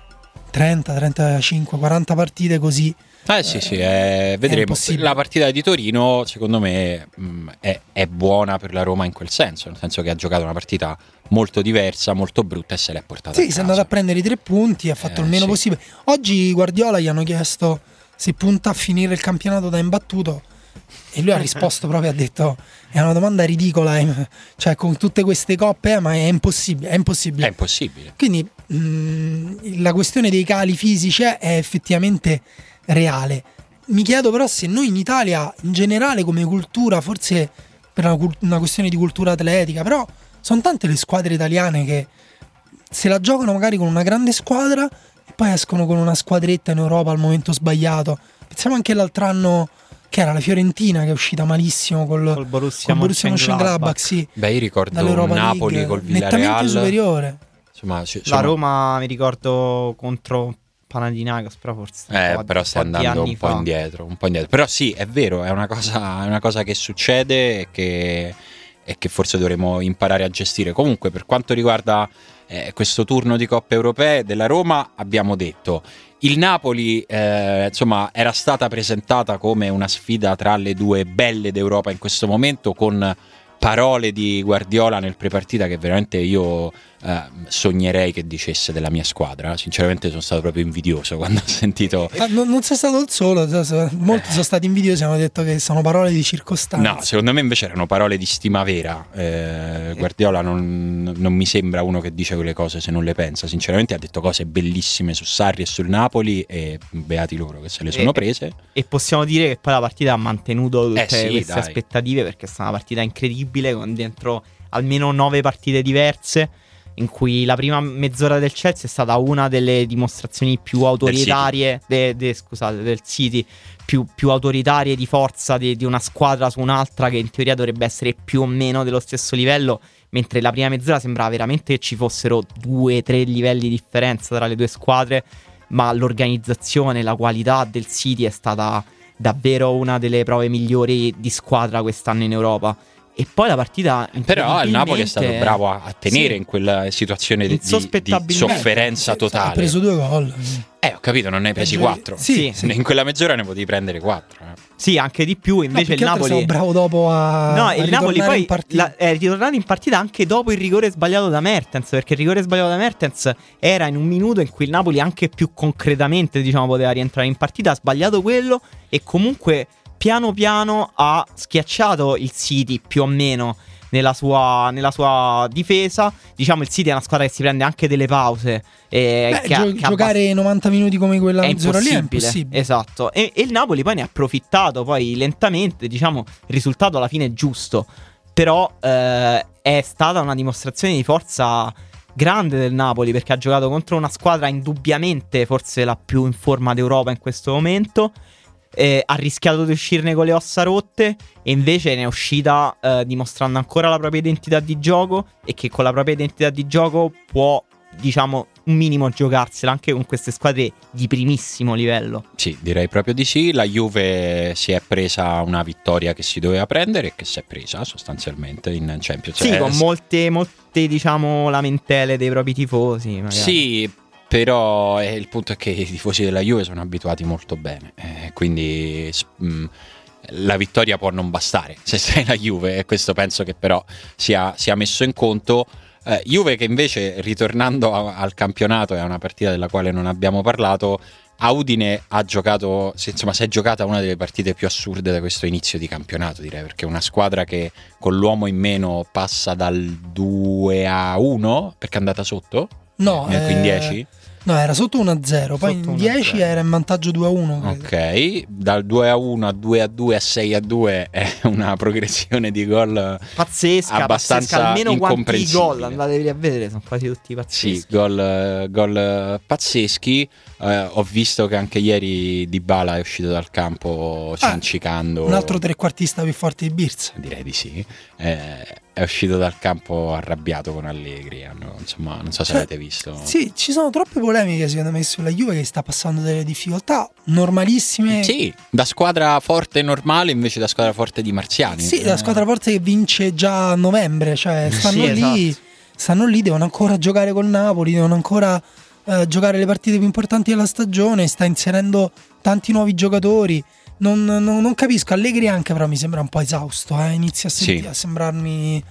30, 35, 40 partite così. Eh sì, sì, eh, vedremo. La partita di Torino, secondo me, mh, è, è buona per la Roma in quel senso, nel senso che ha giocato una partita molto diversa, molto brutta e se l'è portata Sì, si è andato a prendere i tre punti, ha fatto Eh, il meno sì. possibile. Oggi Guardiola gli hanno chiesto se punta a finire il campionato da imbattuto e lui ha risposto proprio, ha detto è una domanda ridicola, eh, cioè con tutte queste coppe, eh, ma è impossibile, è impossibile. È impossibile. Quindi mh, la questione dei cali fisici è effettivamente reale. Mi chiedo però se noi in Italia, in generale come cultura, forse per una, una questione di cultura atletica, però sono tante le squadre italiane che se la giocano magari con una grande squadra e poi escono con una squadretta in Europa al momento sbagliato. Pensiamo anche l'altro anno che era la Fiorentina che è uscita malissimo col, Col Borussia, col Borussia Mönchengladbach, sì, Beh, io ricordo un Napoli League, col nettamente Villarreal. superiore. Insomma, ci- La Roma mi ricordo contro Panathinaikos, però forse Eh, po' però stai andando un po' indietro, un po' indietro. Però sì, è vero, è una cosa, è una cosa che succede e che, e che forse dovremo imparare a gestire. Comunque, per quanto riguarda eh, questo turno di Coppe Europee della Roma, abbiamo detto il Napoli, eh, insomma, era stata presentata come una sfida tra le due belle d'Europa in questo momento, con parole di Guardiola nel prepartita che veramente io eh, sognerei che dicesse della mia squadra. Sinceramente sono stato proprio invidioso quando ho sentito Ma non, non sei stato il solo, so- so- molti sono stati invidiosi, hanno detto che sono parole di circostanza. No, secondo me invece erano parole di stima vera. Eh, Guardiola non, non mi sembra uno che dice quelle cose se non le pensa. Sinceramente ha detto cose bellissime su Sarri e sul Napoli e beati loro che se le sono E- prese. E possiamo dire che poi la partita ha mantenuto tutte Eh sì, queste dai. aspettative perché è stata una partita incredibile con dentro almeno nove partite diverse in cui la prima mezz'ora del Chelsea è stata una delle dimostrazioni più autoritarie de- de- scusate, del City più, più autoritarie di forza di, di una squadra su un'altra che in teoria dovrebbe essere più o meno dello stesso livello mentre la prima mezz'ora sembrava veramente che ci fossero due o tre livelli di differenza tra le due squadre ma l'organizzazione, la qualità del City è stata davvero una delle prove migliori di squadra quest'anno in Europa. E poi la partita. Però il Napoli è stato bravo a, tenere Sì. in quella situazione di, di- sofferenza Ha totale. preso due gol. Eh, ho capito, non ne hai presi Eh, quattro. sì, sì. In quella mezz'ora ne potevi prendere quattro. eh. Sì, anche di più. No, Invece più il Napoli. stato bravo dopo a, No, a il Napoli poi la- è ritornato in partita anche dopo il rigore sbagliato da Mertens. Perché il rigore sbagliato da Mertens era in un minuto in cui il Napoli anche più concretamente, diciamo, poteva rientrare in partita. Ha sbagliato quello e comunque piano piano ha schiacciato il City più o meno. Nella sua, nella sua difesa, diciamo, il City è una squadra che si prende anche delle pause. E Beh, che gio- che giocare 90 minuti come quella mezz'ora lì è impossibile. impossibile. Esatto. E, e il Napoli poi ne ha approfittato, poi lentamente, diciamo, il risultato alla fine è giusto. Però eh, è stata una dimostrazione di forza grande del Napoli perché ha giocato contro una squadra indubbiamente forse la più in forma d'Europa in questo momento. Eh, ha rischiato di uscirne con le ossa rotte e invece ne è uscita eh, dimostrando ancora la propria identità di gioco e che con la propria identità di gioco può, diciamo, un minimo giocarsela anche con queste squadre di primissimo livello. Sì, direi proprio di sì. La Juve si è presa una vittoria che si doveva prendere e che si è presa sostanzialmente in Champions Sì, Eh, con molte, molte, diciamo, lamentele dei propri tifosi. Magari. Sì, però eh, il punto è che i tifosi della Juve sono abituati molto bene, eh, quindi mh, la vittoria può non bastare se sei la Juve e questo penso che però sia, sia messo in conto. Eh, Juve che invece ritornando a- al campionato è una partita della quale non abbiamo parlato. A Udine ha giocato, insomma, si è giocata una delle partite più assurde da questo inizio di campionato, direi, perché una squadra che con l'uomo in meno passa dal 2 a 1 perché è andata sotto No, eh, 15? No, era sotto 1-0, poi Sotto in 1-0. 10 era in vantaggio 2-1. credo. Ok, dal 2 a 1 a 2 a 2 a 6 a 2 è una progressione di gol. Pazzesca, Abbastanza pazzesca. Almeno quanti incomprensibile. gol andatevi a vedere, sono quasi tutti pazzeschi. Sì, gol, gol pazzeschi. Eh, ho visto che anche ieri Di Bala è uscito dal campo ciancicando. Ah, un altro trequartista più forte di Birz. Direi di sì. Eh, è uscito dal campo arrabbiato con Allegri. Hanno, insomma, non so se Cioè, avete visto. Sì, ci sono troppe polemiche secondo me sulla Juve che sta passando delle difficoltà normalissime. Sì, da squadra forte normale invece da squadra forte di Marziani. Sì, Eh, squadra forte che vince già a novembre, cioè stanno Sì, lì, esatto. stanno lì, devono ancora giocare col Napoli, devono ancora eh, giocare le partite più importanti della stagione, sta inserendo tanti nuovi giocatori. Non, non- non capisco, Allegri anche però mi sembra un po' esausto, eh. inizia a, senti- Sì. a sembrarmi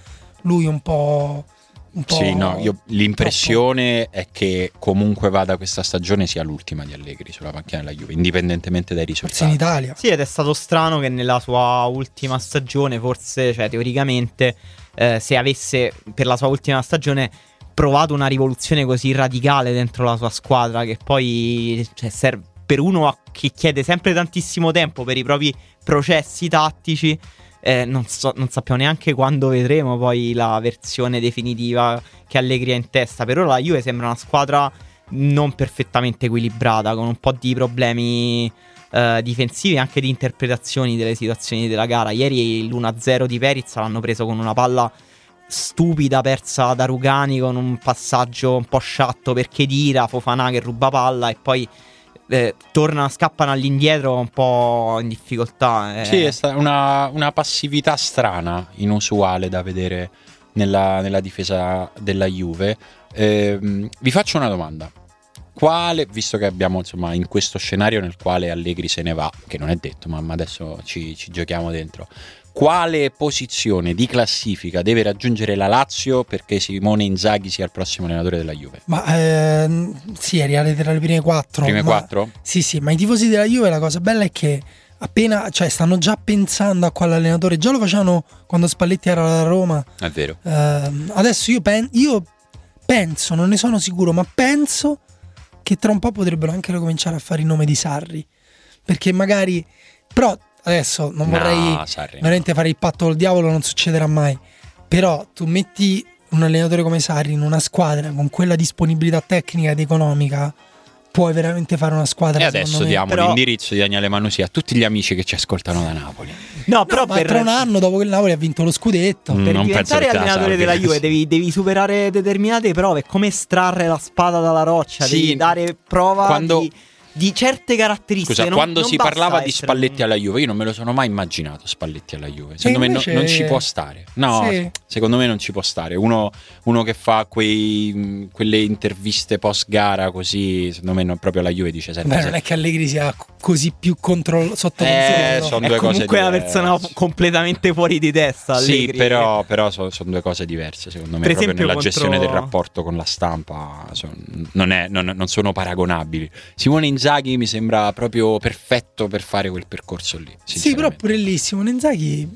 lui un po'... Un po' Sì, no, io- l'impressione è che comunque vada questa stagione sia l'ultima di Allegri sulla panchina della Juve, indipendentemente dai Forse in risultati. Italia. Sì, ed è stato strano che nella sua ultima stagione, forse, cioè teoricamente, eh, se avesse per la sua ultima stagione provato una rivoluzione così radicale dentro la sua squadra, che poi cioè, serve per uno che chiede sempre tantissimo tempo per i propri processi tattici. eh, non, so- non sappiamo neanche quando vedremo poi la versione definitiva che Allegri ha in testa. Per ora la Juve sembra una squadra non perfettamente equilibrata, con un po' di problemi eh, difensivi e anche di interpretazioni delle situazioni della gara. Ieri l'1-0 di Periz l'hanno preso con una palla stupida persa da Rugani con un passaggio un po' sciatto perché tira Fofana che ruba palla e poi eh, tornano, scappano all'indietro un po' in difficoltà. eh. Sì, è stata una, una passività strana, inusuale da vedere nella, nella difesa della Juve. Ehm, vi faccio una domanda. Quale, visto che abbiamo insomma in questo scenario nel quale Allegri se ne va, che non è detto, ma adesso ci, ci giochiamo dentro, quale posizione di classifica deve raggiungere la Lazio perché Simone Inzaghi sia il prossimo allenatore della Juve? Ma ehm, sì, è reale tra le prime quattro. Prime ma- quattro? Sì, sì, ma i tifosi della Juve la cosa bella è che appena, cioè stanno già pensando a quale allenatore, già lo facevano quando Spalletti era alla Roma. È vero. Ehm, adesso io, pen- io penso, non ne sono sicuro, ma penso che tra un po' potrebbero anche ricominciare a fare il nome di Sarri. Perché magari, però adesso non vorrei No, Sarri no. veramente fare il patto col diavolo, non succederà mai. Però tu metti un allenatore come Sarri in una squadra con quella disponibilità tecnica ed economica, puoi veramente fare una squadra. E adesso diamo Però- l'indirizzo di Daniele Manusia a tutti gli amici che ci ascoltano da Napoli. No, No, però ma per, tra un anno dopo che il Napoli ha vinto lo scudetto. Mm. per non diventare allenatore della Juve devi, devi superare determinate prove, come estrarre la spada dalla roccia, Sì. devi dare prova Quando- di, di certe caratteristiche. Scusa, non- quando non si parlava di essere Spalletti un- alla Juve, io non me lo sono mai immaginato Spalletti alla Juve. Secondo me no- invece- non ci può stare. No, Sì. secondo me non ci può stare. Uno, uno che fa quei, quelle interviste post gara così, secondo me non, proprio la Juve dice sempre... Beh, non è che Allegri sia così più contro- sotto Eh, controllo. sono È due cose comunque una diverse. persona completamente fuori di testa. Sì, Allegri. però, però sono due cose diverse, secondo me, Per proprio esempio nella contro- gestione del rapporto con la stampa son- non, è- non- non sono paragonabili. Simone Inzaghi mi sembra proprio perfetto per fare quel percorso lì. Sì, però pure lì Simone Inzaghi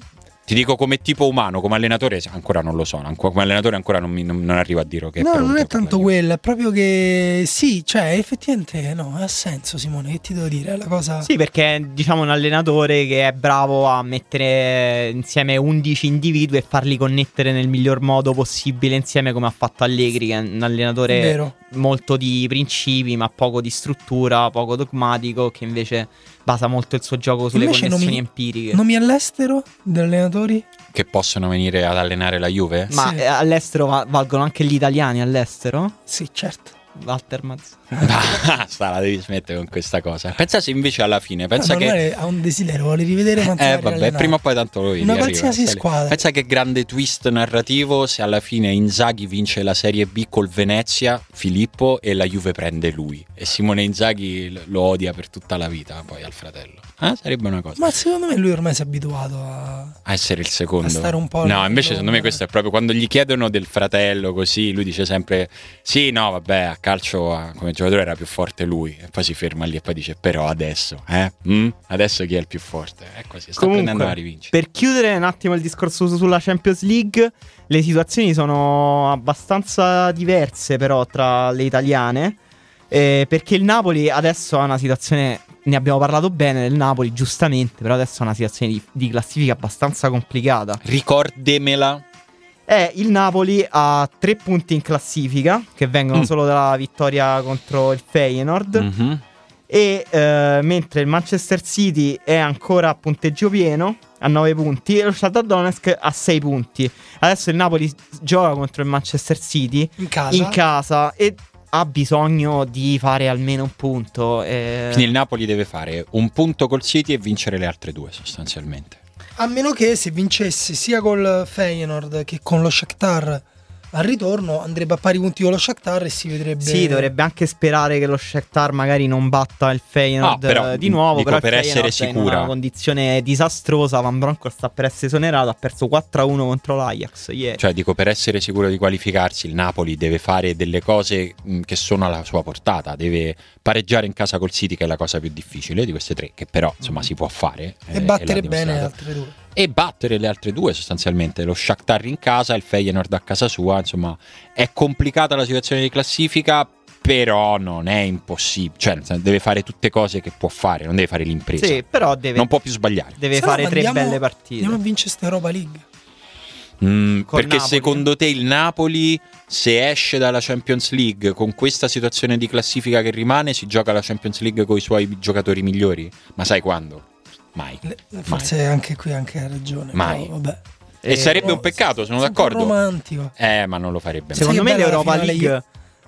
Ti dico come tipo umano, come allenatore, ancora non lo so. Come allenatore ancora non, mi- non- non arrivo a dire che è No, pronto non è tanto quello, è proprio che sì, cioè effettivamente no, ha senso Simone, che ti devo dire, è la cosa Sì, perché è diciamo un allenatore che è bravo a mettere insieme 11 individui e farli connettere nel miglior modo possibile insieme come ha fatto Allegri, che è un allenatore vero. molto di principi ma poco di struttura, poco dogmatico, che invece basa molto il suo gioco sulle Invece connessioni nomi- empiriche. Nomi all'estero degli allenatori? Che possono venire ad allenare la Juve? Ma Sì. eh, all'estero va- valgono anche gli italiani all'estero? Sì, certo. Walter Mazz. Basta, la devi smettere con questa cosa. Pensa se invece alla fine, pensa Ma che... Ha un desiderio, vuole rivedere Eh vabbè, allenare. prima o poi tanto lo vedi. Una arriva, qualsiasi squadra. Pensa che grande twist narrativo se alla fine Inzaghi vince la Serie B col Venezia, Filippo, e la Juve prende lui. E Simone Inzaghi lo odia per tutta la vita poi al fratello. Eh, sarebbe una cosa. Ma secondo me lui ormai si è abituato a... A essere il secondo. A stare un po' No, invece secondo me questo è proprio quando gli chiedono del fratello così, lui dice sempre sì, no, vabbè, a calcio come giocatore era più forte lui. E poi si ferma lì e poi dice però adesso, eh? Mm? Adesso chi è il più forte? È così, sta Comunque, prendendo la rivincita. Per chiudere un attimo il discorso su- sulla Champions League, le situazioni sono abbastanza diverse però tra le italiane. Eh, perché il Napoli adesso ha una situazione, ne abbiamo parlato bene del Napoli, giustamente, però adesso ha una situazione di, di classifica abbastanza complicata. Ricordemela. è il Napoli a tre punti in classifica, che vengono Mm. solo dalla vittoria contro il Feyenoord. Mhm. E eh, mentre il Manchester City è ancora a punteggio pieno, a 9 punti, e lo Shakhtar Donetsk a 6 punti. Adesso il Napoli gioca contro il Manchester City In casa. in casa e ha bisogno di fare almeno un punto. eh. Quindi il Napoli deve fare un punto col City e vincere le altre due sostanzialmente. A meno che se vincesse sia col Feyenoord che con lo Shakhtar al ritorno andrebbe a pari punti con lo Shakhtar e si vedrebbe Sì, dovrebbe anche sperare che lo Shakhtar magari non batta il Feyenoord No, però, eh, di nuovo. dico, però per essere è in sicura. una condizione disastrosa. Van Bronckhorst sta per essere esonerato. Ha perso 4-1 contro l'Ajax ieri. Cioè, dico, per essere sicuro di qualificarsi, il Napoli deve fare delle cose che sono alla sua portata. Deve pareggiare in casa col City, che è la cosa più difficile di queste tre, che però insomma si può fare. eh, e e battere bene le altre due. E battere le altre due sostanzialmente. Lo Shakhtar in casa, il Feyenoord a casa sua. Insomma, è complicata la situazione di classifica. Però non è impossibile, cioè deve fare tutte cose che può fare, non deve fare l'impresa. Sì, però deve, Non può più sbagliare. deve no, fare tre andiamo- belle partite. Andiamo a vincere sta Europa League. Mm, perché Napoli. secondo te il Napoli, se esce dalla Champions League con questa situazione di classifica che rimane, si gioca la Champions League con i suoi giocatori migliori? Ma sai quando? Mai. Forse anche qui anche ha ragione. Mai. però vabbè. E Eh, sarebbe Oh, un peccato, sono d'accordo. romantico. Eh, ma non lo farebbe. mai. Secondo me bella l'Europa League,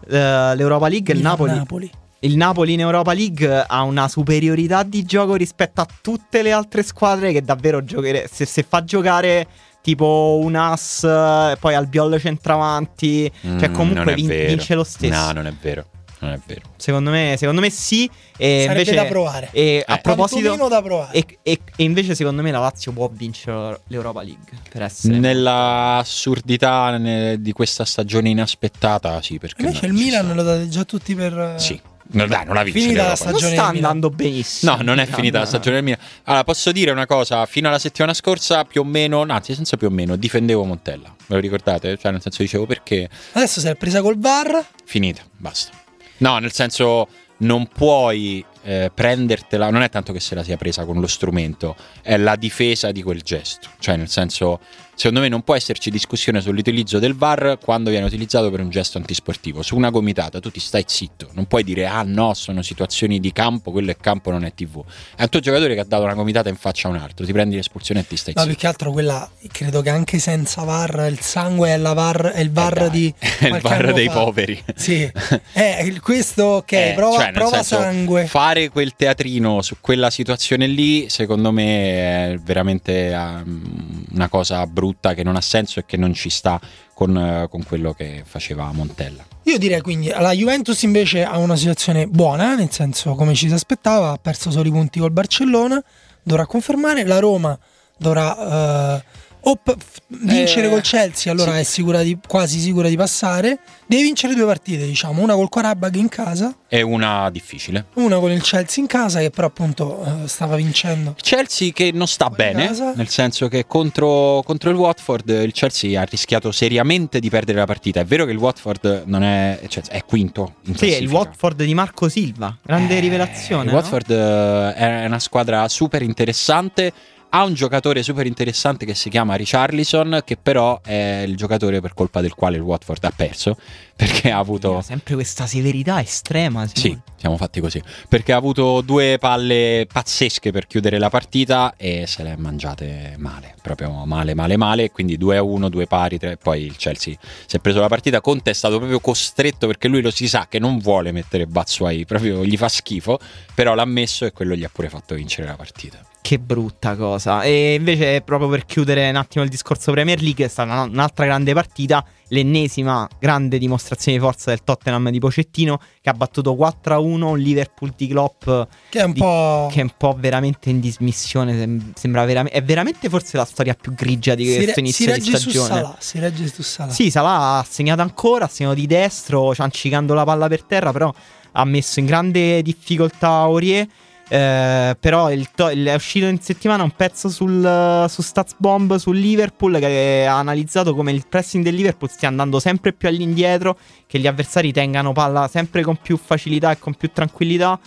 eh, l'Europa League, il Milan- Napoli, il Napoli in Europa League ha una superiorità di gioco rispetto a tutte le altre squadre che davvero giocare. Se, se fa giocare tipo un As, eh, poi Albiol centravanti, cioè Mm, comunque non è vin- vince lo stesso. No, non è vero. Non è vero. Secondo me, secondo me sì. E Sarebbe invece, da provare. E a Eh. proposito, Quantomeno da provare. e, e- e invece secondo me la Lazio può vincere l'Europa League. Per essere Nella assurdità ne- di questa stagione inaspettata, sì, perché Invece il Milan sta. lo date già tutti per... Sì. No, dai, non la vince Finita la l'Europa. non stagione sta andando benissimo. No, non è finita la stagione Milan. Allora, posso dire una cosa, fino alla settimana scorsa più o meno, no, anzi senza più o meno, difendevo Montella. Ve lo ricordate? Cioè, nel senso dicevo perché Adesso si è presa col VAR. finita, basta. No, nel senso non puoi eh, prendertela, non è tanto che se la sia presa con lo strumento, è la difesa di quel gesto. Cioè, nel senso, secondo me non può esserci discussione sull'utilizzo del VAR quando viene utilizzato per un gesto antisportivo. Su una gomitata tu ti stai zitto, non puoi dire "Ah no, sono situazioni di campo, quello è campo, non è TV". È un tuo giocatore che ha dato una gomitata in faccia a un altro, ti prendi l'espulsione e ti stai No, zitto. più che altro quella, credo che anche senza VAR, il sangue è, la VAR, è il VAR Eh di... è il VAR dei fa. poveri. Sì, è il- questo ok, Eh, prova, cioè, prova senso, sangue. Fare quel teatrino su quella situazione lì, secondo me, è veramente um, una cosa brutta che non ha senso e che non ci sta con, eh, con quello che faceva Montella. Io direi quindi, la Juventus invece ha una situazione buona, nel senso come ci si aspettava, ha perso solo i punti col Barcellona, dovrà confermare, la Roma dovrà... eh, o p- vincere Eh, col Chelsea, allora sì. è sicura di- quasi sicura di passare. Deve vincere due partite, diciamo, una col Qarabag in casa, È una difficile. una con il Chelsea in casa, che però appunto eh, stava vincendo. Chelsea che non sta Fuori bene, casa. nel senso che contro, contro il Watford il Chelsea ha rischiato seriamente di perdere la partita. È vero che il Watford non è, cioè, è quinto in Sì, è il. Watford di Marco Silva. Grande Eh, rivelazione. Il no? Watford eh, è una squadra super interessante. Ha un giocatore super interessante che si chiama Richarlison, che però è il giocatore per colpa del quale il Watford ha perso. Perché ha avuto. Sempre questa severità estrema. Sì, Simone. siamo fatti così. Perché ha avuto due palle pazzesche per chiudere la partita e se le ha mangiate male, proprio male, male, male. Quindi 2 a 1, due pari, tre. Poi il Chelsea si è preso la partita. Conte è stato proprio costretto perché lui lo si sa che non vuole mettere Bazzuai, proprio gli fa schifo. Però l'ha messo e quello gli ha pure fatto vincere la partita. Che brutta cosa. E invece, proprio per chiudere un attimo il discorso Premier League, è stata una- un'altra grande partita. L'ennesima grande dimostrazione di forza del Tottenham di Pocettino, che ha battuto 4-1 un Liverpool di Klopp. Che è un di- po'... Che è un po' veramente in dismissione. sem- Sembra veramente. È veramente forse la storia più grigia di questo re- inizio di stagione. Salah, si regge su Salah. Sì, Salah ha segnato ancora, ha segnato di destro, ciancicando la palla per terra, però ha messo in grande difficoltà Aurier. Eh, però il to- il- è uscito in settimana un pezzo sul, su Statsbomb sul Liverpool che ha analizzato come il pressing del Liverpool stia andando sempre più all'indietro, che gli avversari tengano palla sempre con più facilità e con più tranquillità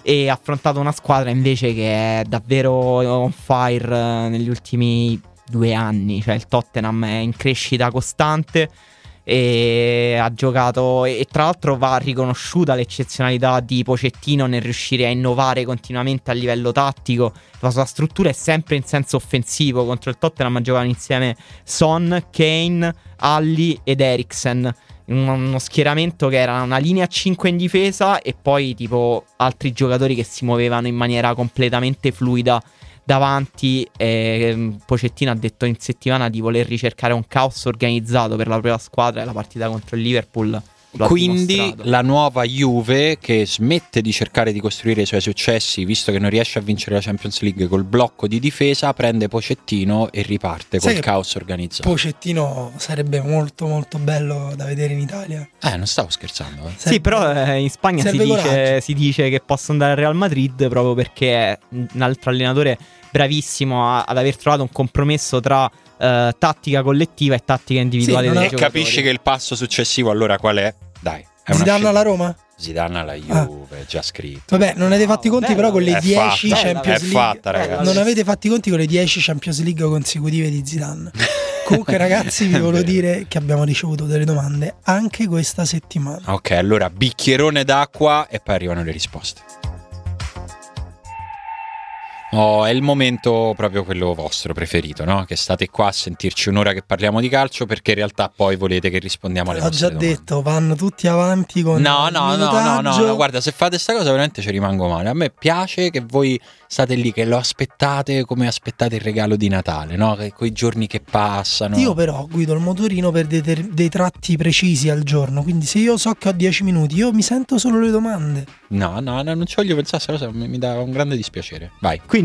e ha affrontato una squadra invece che è davvero on fire eh, negli ultimi due anni, cioè il Tottenham è in crescita costante e ha giocato e tra l'altro va riconosciuta l'eccezionalità di Pocettino nel riuscire a innovare continuamente a livello tattico. La sua struttura è sempre in senso offensivo. Contro il Tottenham giocano insieme Son, Kane, Alli ed Eriksen. Uno schieramento che era una linea 5 in difesa e poi tipo altri giocatori che si muovevano in maniera completamente fluida davanti. Eh, Pocettino ha detto in settimana di voler ricercare un caos organizzato per la propria squadra e la partita contro il Liverpool quindi la nuova Juve che smette di cercare di costruire i suoi successi, visto che non riesce a vincere la Champions League col blocco di difesa, prende Pocettino e riparte Sai col caos organizzato. Pocettino sarebbe molto molto bello da vedere in Italia. eh, non stavo scherzando. eh. Sì, però eh, in Spagna si dice, si dice che possa andare al Real Madrid proprio perché è un altro allenatore bravissimo a- ad aver trovato un compromesso tra eh, tattica collettiva e tattica individuale Sì, E giocatori. capisci che il passo successivo allora qual è? Dai, Zidane alla Roma? Zidane alla Juve, già scritto. Vabbè, non avete fatti i conti bello. però con le È 10 fatta, Champions è League. fatta, ragazzi. Non avete fatti i conti con le 10 Champions League consecutive di Zidane. Comunque ragazzi vi volevo dire che abbiamo ricevuto delle domande anche questa settimana. Ok, allora bicchierone d'acqua e poi arrivano le risposte. Oh, è il momento proprio quello vostro preferito, no? Che state qua a sentirci un'ora che parliamo di calcio perché in realtà poi volete che rispondiamo alle L'ho vostre già domande. detto, vanno tutti avanti con No, il no, no, no, no, guarda, se fate sta cosa veramente ci rimango male. A me piace che voi state lì, che lo aspettate come aspettate il regalo di Natale, no? Che quei giorni che passano. Io però guido il motorino per dei, ter- dei tratti precisi al giorno, quindi se io so che ho 10 minuti, io mi sento solo le domande. No, no, no, non ci voglio pensare, sta cosa mi, mi dà un grande dispiacere. Vai. Quindi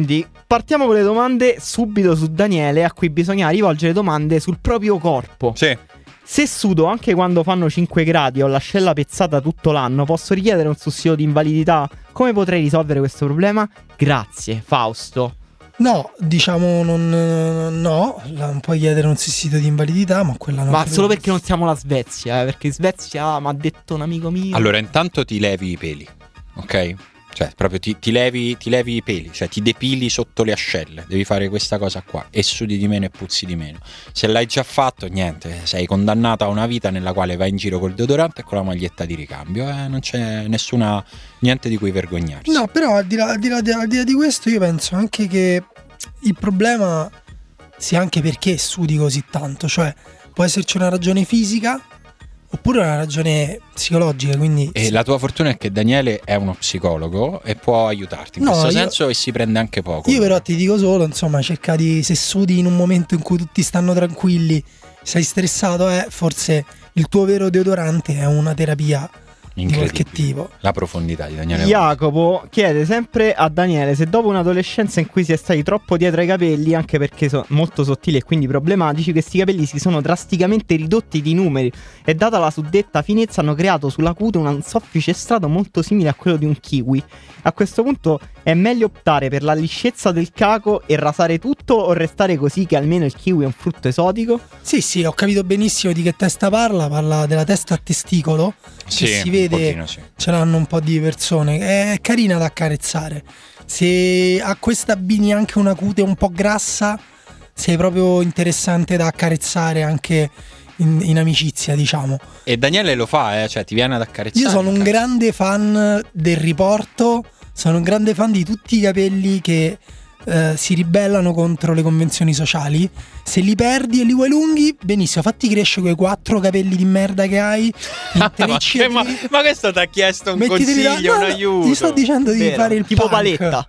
partiamo con le domande subito su Daniele a cui bisogna rivolgere domande sul proprio corpo. Sì. Se sudo anche quando fanno 5 gradi e ho l'ascella pezzata tutto l'anno, posso richiedere un sussidio di invalidità? Come potrei risolvere questo problema? Grazie, Fausto. No, diciamo non, no, non puoi chiedere un sussidio di invalidità, ma quella non Ma solo perché non siamo la Svezia, eh, perché in Svezia mi ha detto un amico mio. Allora, intanto ti levi i peli, ok? Cioè, proprio ti, ti levi, ti levi i peli, cioè ti depili sotto le ascelle. Devi fare questa cosa qua. E sudi di meno e puzzi di meno. Se l'hai già fatto, niente, sei condannata a una vita nella quale vai in giro col deodorante e con la maglietta di ricambio. Eh, non c'è nessuna. niente di cui vergognarsi. No, però al di, là, al di là al di là di questo io penso anche che il problema sia anche perché sudi così tanto, cioè può esserci una ragione fisica oppure una ragione psicologica, quindi E la tua fortuna è che Daniele è uno psicologo e può aiutarti in No, questo io- senso e si prende anche poco. io però ti dico solo, insomma, cerca di se sudi in un momento in cui tutti stanno tranquilli, sei stressato, eh, forse il tuo vero deodorante è una terapia Incredibile. La profondità di Daniele. Jacopo chiede sempre a Daniele se dopo un'adolescenza in cui si è stati troppo dietro ai capelli, anche perché sono molto sottili e quindi problematici, questi capelli si sono drasticamente ridotti di numeri e data la suddetta finezza hanno creato sulla cute un soffice strato molto simile a quello di un kiwi. A questo punto è meglio optare per la liscezza del caco e rasare tutto o restare così che almeno il kiwi è un frutto esotico? Sì, sì, ho capito benissimo di che testa parla, parla della testa a testicolo, Sì, che si un vede, pochino sì. ce l'hanno un po' di persone, è carina da accarezzare. Se a questa abbini anche una cute un po' grassa, sei proprio interessante da accarezzare anche in, in amicizia, diciamo. E Daniele lo fa, eh, cioè ti viene ad accarezzare. Io sono un grande fan del riporto, sono un grande fan di tutti i capelli che eh, si ribellano contro le convenzioni sociali. Se li perdi e li vuoi lunghi, benissimo, fatti crescere quei quattro capelli di merda che hai, ma, ma, ma questo ti ha chiesto un mettiteli consiglio, no, un no, aiuto. Ti sto dicendo di Vero, fare il tipo punk. paletta.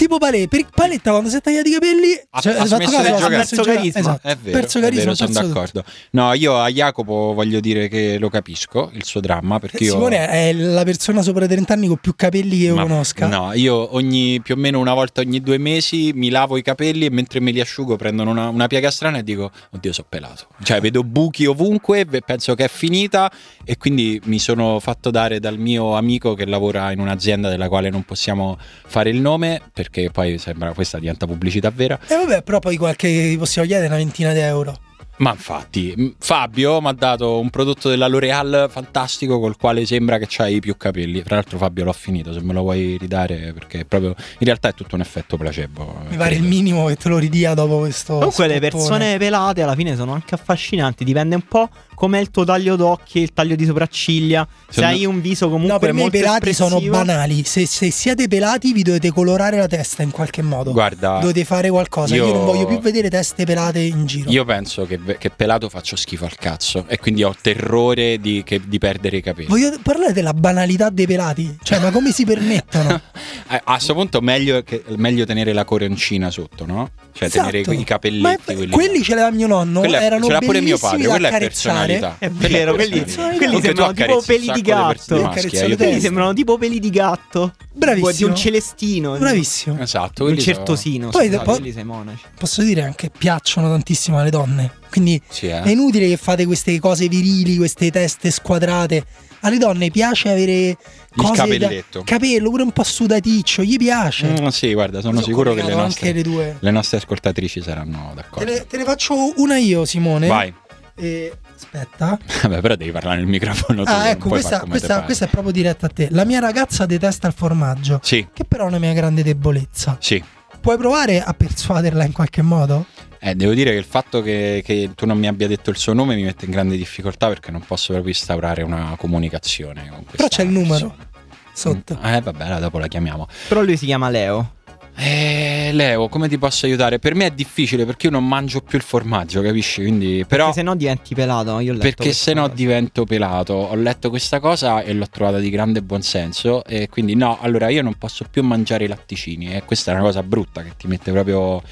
Tipo paletta, per paletta quando si è tagliati i capelli Ha- cioè, ha fatto smesso caso, di giocare. perso carisma. esatto, È vero, perso è carisma, vero, sono d'accordo. No, io a Jacopo voglio dire che lo capisco, il suo dramma, perché io... Simone è la persona sopra i 30 anni con più capelli che io Ma- conosca. No, io ogni, più o meno una volta ogni due mesi mi lavo i capelli e mentre me li asciugo prendono una, una piega strana e dico, oddio, sono pelato. Cioè, vedo buchi ovunque, penso che è finita e quindi mi sono fatto dare dal mio amico che lavora in un'azienda della quale non possiamo fare il nome, perché poi sembra questa diventa pubblicità vera. E vabbè, però poi qualche possiamo chiedere una ventina di euro. Ma infatti, Fabio mi ha dato un prodotto della L'Oreal fantastico col quale sembra che c'hai più capelli. Tra l'altro, Fabio, l'ho finito. Se me lo vuoi ridare, perché proprio in realtà è tutto un effetto placebo. Mi pare il minimo che te lo ridia dopo questo. Comunque le spottone. persone pelate alla fine sono anche affascinanti, dipende un po' com'è il tuo taglio d'occhi, il taglio di sopracciglia. Se Secondo- hai un viso comunque No, per me i pelati sono banali. Se, se siete pelati, vi dovete colorare la testa in qualche modo. Guarda, Dovete fare qualcosa. Io... io- non voglio più vedere teste pelate in giro. io penso che, che pelato faccio schifo al cazzo. E quindi ho terrore di, che- di perdere i capelli. Voglio parlare della banalità dei pelati. Cioè, ma come si permettono? A questo punto meglio, che- meglio tenere la coroncina sotto, no? Cioè Esatto. tenere i Ma capelletti. è- quelli, quelli ce l'aveva mio nonno. Quella erano ce l'ha pure mio bellissimi padre, quella è accarezzare. Personalità. È vero, quelli, quelli sembrano tipo peli di gatto. maschi, eh, te- Quelli sembrano tipo peli di gatto. Bravissimo. Di un celestino. Bravissimo. Esatto, Un certosino. Poi- poi- quelli sei monaci. Posso dire anche piacciono tantissimo alle donne. Quindi Sì, eh. è inutile che fate queste cose virili, queste teste squadrate. Alle donne piace avere cose da- capelletto. capello pure un po' sudaticcio, gli piace. Mm, sì, guarda, sono sicuro che le nostre, anche le due. le nostre ascoltatrici saranno Te d'accordo. ne, te ne faccio una io, Simone. Vai. E- aspetta. Vabbè, però devi parlare nel microfono. Ah, ecco, questa, questa- questa è proprio diretta a te. La mia ragazza detesta il formaggio, Sì, che però è una mia grande debolezza. sì. Puoi provare a persuaderla in qualche modo? Eh, devo dire che il fatto che, che tu non mi abbia detto il suo nome mi mette in grande difficoltà perché non posso proprio instaurare una comunicazione con questa Però c'è il numero persona. sotto. Eh, vabbè, allora dopo la chiamiamo. Però lui si chiama Leo. Eh, Leo, come ti posso aiutare? Per me è difficile perché io non mangio più il formaggio, capisci? Quindi, però, Perché se no diventi pelato. Io ho letto perché se no cosa. divento pelato. Ho letto questa cosa e l'ho trovata di grande buonsenso. E quindi, no, allora io non posso più mangiare i latticini. E questa è una cosa brutta che ti mette proprio.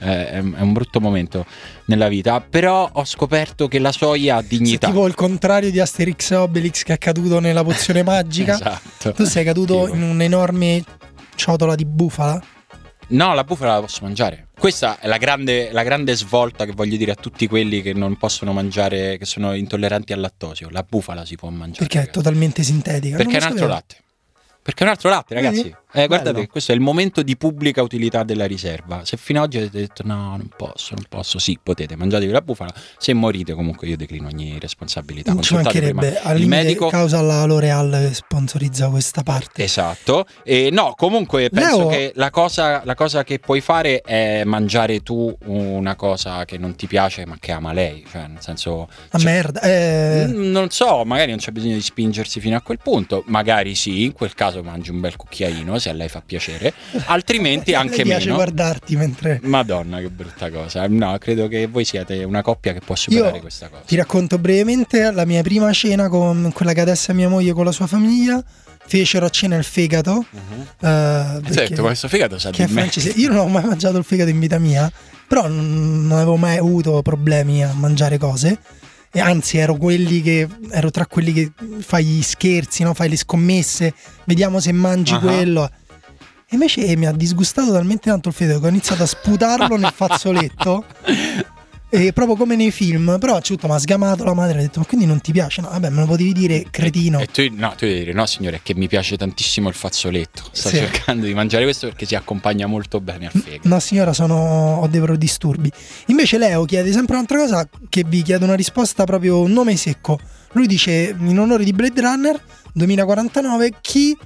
eh, è, è un brutto momento nella vita. Però ho scoperto che la soia ha Sei dignità. tipo il contrario di Asterix e Obelix che è caduto nella pozione magica. Esatto. Tu sei caduto Tipo. in un'enorme ciotola di bufala. No, la bufala la posso mangiare. Questa è la grande, la grande svolta che voglio dire a tutti quelli che non possono mangiare, che sono intolleranti al lattosio. La bufala si può mangiare. Perché è ragazzi. totalmente sintetica. Perché è un altro latte. Perché è un altro latte, ragazzi. Vedi? Eh, guardate, Bello. questo è il momento di pubblica utilità della riserva. Se fino ad oggi avete detto no, non posso, non posso, sì, potete, mangiatevi la bufala. Se morite, comunque io declino ogni responsabilità. Non ci mancherebbe. Al il medico. causa la L'Oreal sponsorizza questa parte. Esatto, e no, comunque penso Leo- che la cosa, la cosa che puoi fare è mangiare tu una cosa che non ti piace ma che ama lei, cioè nel senso... A cioè, merda. Eh, Non so, magari non c'è bisogno di spingersi fino a quel punto, magari sì, in quel caso mangi un bel cucchiaino se a lei fa piacere, altrimenti anche lei piace meno. guardarti mentre. Madonna, che brutta cosa. No, credo che voi siete una coppia che può superare Io questa cosa. Ti racconto brevemente la mia prima cena con quella che adesso è mia moglie con la sua famiglia. Fecero a cena il fegato. Sì, perché- detto, questo fegato sa di me. Io non ho mai mangiato il fegato in vita mia, però non avevo mai avuto problemi a mangiare cose. E anzi, ero quelli che ero tra quelli che fai gli scherzi, no? fai le scommesse, vediamo se mangi Ah. quello. E invece mi ha disgustato talmente tanto il fegato che ho iniziato a sputarlo nel fazzoletto. E proprio come nei film, però punto mi ha sgamato la madre e ha detto: Ma quindi non ti piace? No, vabbè, me lo potevi dire, cretino. E tu, no, tu devi dire, no signore, è che mi piace tantissimo il fazzoletto. Sto Sì. cercando di mangiare questo perché si accompagna molto bene al fegato. No, signora, sono... ho dei disturbi. Invece Leo chiede sempre un'altra cosa che vi chiedo una risposta proprio un nome secco. Lui dice in onore di Blade Runner 2049 chi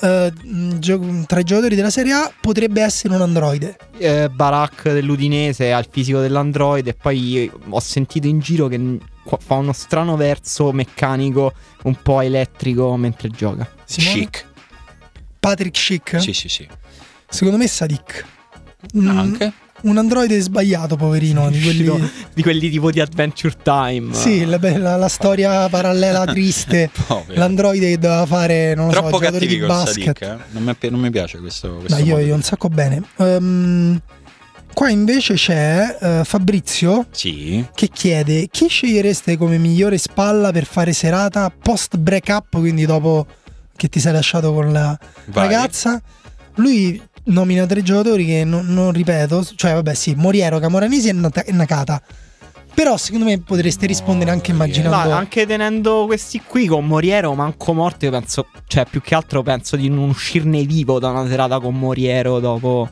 eh, gio- tra i giocatori della Serie A potrebbe essere un androide. Eh, Barak dell'Udinese ha il fisico dell'android e poi ho sentito in giro che fa uno strano verso meccanico un po' elettrico mentre gioca. Simone? Chic. Patrick Schick? Sì, sì, sì. Secondo me Sadik. Mm, Anche? Un androide sbagliato, poverino, di quelli... Di quelli tipo di Adventure Time. Sì, la, la- la storia parallela triste. L'androide che doveva fare, non lo so, Troppo giocatore cattivi di basket. Sadik, eh? non, mi, non mi piace questo, questo Dai, io, io un sacco bene. Ehm, qua invece c'è eh, Fabrizio Sì. che chiede chi scegliereste come migliore spalla per fare serata post break up, quindi dopo che ti sei lasciato con la Vai. ragazza. Lui nomina tre giocatori che non, non ripeto, cioè vabbè sì, Moriero, Camoranesi e, Nakata. Però secondo me potreste rispondere anche immaginando... Ma anche tenendo questi qui con Moriero, manco morto, io penso, cioè più che altro penso di non uscirne vivo da una serata con Moriero dopo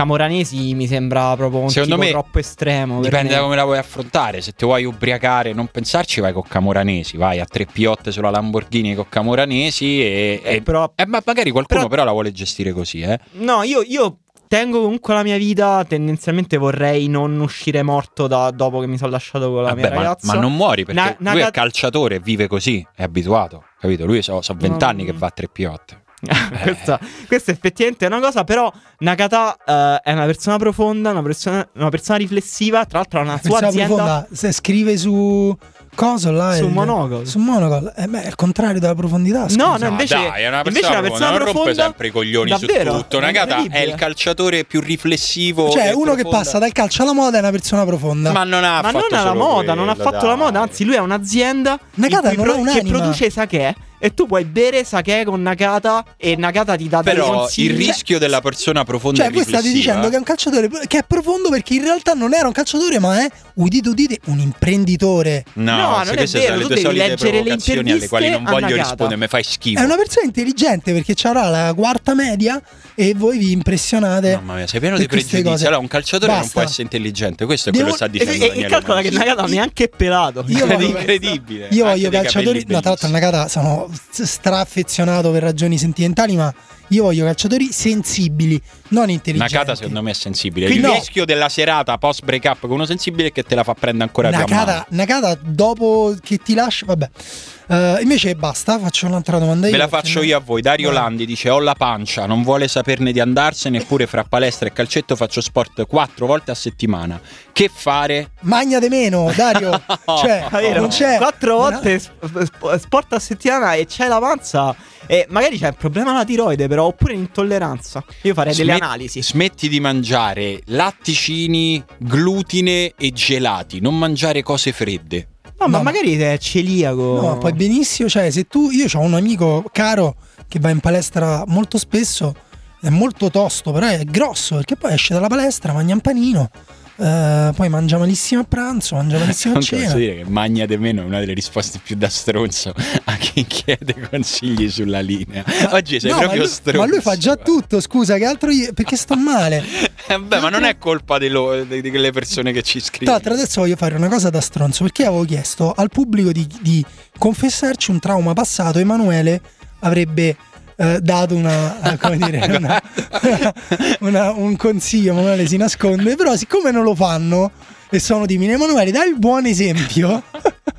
Camoranesi mi sembra proprio un Secondo tipo me troppo estremo. Dipende da come la vuoi affrontare. Se ti vuoi ubriacare e non pensarci, vai con Camoranesi. Vai a tre piotte sulla Lamborghini con Camoranesi. E, Eh, e- però- eh, ma magari qualcuno però- però la vuole gestire così, eh. No, io, io tengo comunque la mia vita. Tendenzialmente vorrei non uscire morto da- dopo che mi sono lasciato con la Vabbè, mia ma, ragazza. ma non muori perché Na- una lui è ca- calciatore, vive così, è abituato. Capito? Lui so, so 20 No. anni che va a tre piotte. questa, questa effettivamente è una cosa, però Nakata eh, è una persona profonda, una persona, una persona riflessiva, tra l'altro ha una sua azienda profonda, se scrive su coso là su il- Monogol. su Monogol eh, beh, è il contrario della profondità No, scusa. no, No, invece, dai, è una invece persona, una persona profonda, non rompe profonda sempre i coglioni davvero, su tutto. è Nagata è il calciatore più riflessivo. cioè uno che profondo. passa dal calcio alla moda è una persona profonda Ma non ha Ma fatto non solo moda, non ha quello, fatto la dai. moda, anzi lui ha un'azienda Nakata non ha pro- che produce sake e tu puoi bere sake con Nakata e Nakata ti dà dei Però consigli. il rischio della persona profonda cioè e voi state dicendo che è un calciatore che è profondo perché in realtà non era un calciatore ma è udite udite un imprenditore No, No, non è vero, tu devi leggere le provocazioni alle quali non interviste voglio Nakata. rispondere, mi fai schifo. è una persona intelligente perché avrà la quarta media e voi vi impressionate Mamma mia, sei pieno di pregiudizi. cose. Allora, un calciatore non Basta. può essere intelligente. Questo è Devo- quello che sta E, dicendo e- e Daniele calcola che. Nakata non è neanche pelato. Io È incredibile. Io voglio calciatori. No, tra l'altro. Nakata sono straaffezionato per ragioni sentimentali, ma io voglio calciatori sensibili, non intelligenti. Nakata secondo me è sensibile. Quindi il no. rischio della serata post break up con uno sensibile è che te la fa prendere ancora più a Nakata, mano. Nakata, dopo che ti lascia, vabbè. Eh, invece basta, faccio un'altra domanda. Ve io, la perché faccio no- io a voi. Dario Vai. Landi dice: Ho la pancia, non vuole saperne di andarsene. Eppure fra palestra e calcetto faccio sport quattro volte a settimana. Che fare? Magnate meno, Dario. cioè, vero? non c'è Quattro volte sp- sport a settimana e c'è la panza. E magari c'è il problema alla tiroide, però, oppure l'intolleranza. Io farei delle analisi. Smetti di mangiare latticini, glutine e gelati. Non mangiare cose fredde. No, ma No, ma- magari è celiaco. No, ma puoi benissimo, cioè se tu, io ho un amico caro che va in palestra molto spesso, è molto tosto, però è grosso, perché poi esce dalla palestra, mangia un panino, eh, poi mangia malissimo a pranzo, mangia malissimo a Comunque cena. posso dire che magna di meno è una delle risposte più da stronzo a chi chiede consigli sulla linea. Oggi sei No, ma proprio lui, stronzo. ma lui fa già tutto, scusa, che altro io, perché sto male. Eh, beh, ma non è colpa di, lo- di- di quelle persone che ci Tra scrivono. l'altro adesso voglio fare una cosa da stronzo, perché avevo chiesto al pubblico di, di confessarci un trauma passato, Emanuele avrebbe eh, dato una, eh, come dire, una- una- un consiglio, Emanuele si nasconde, però siccome non lo fanno e sono timidi, Emanuele dai il buon esempio,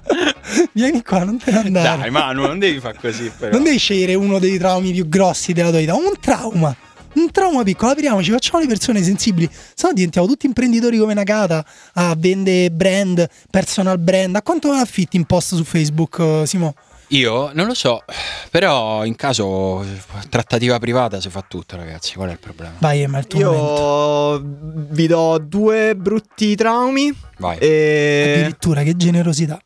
vieni qua, non te ne andare. Dai, Manu, non devi fare così. Però. Non devi scegliere uno dei traumi più grossi della tua vita, un trauma. Un trauma piccolo, apriamoci, facciamo le persone sensibili. Se no diventiamo tutti imprenditori come Nakata a vendere brand, personal brand. A quanto affitti in post su Facebook, eh, Simo? Io non lo so, però in caso trattativa privata si fa tutto, ragazzi. Qual è il problema? Vai, ma è il tuo momento. Io vi do due brutti traumi. Vai. E Addirittura, che generosità.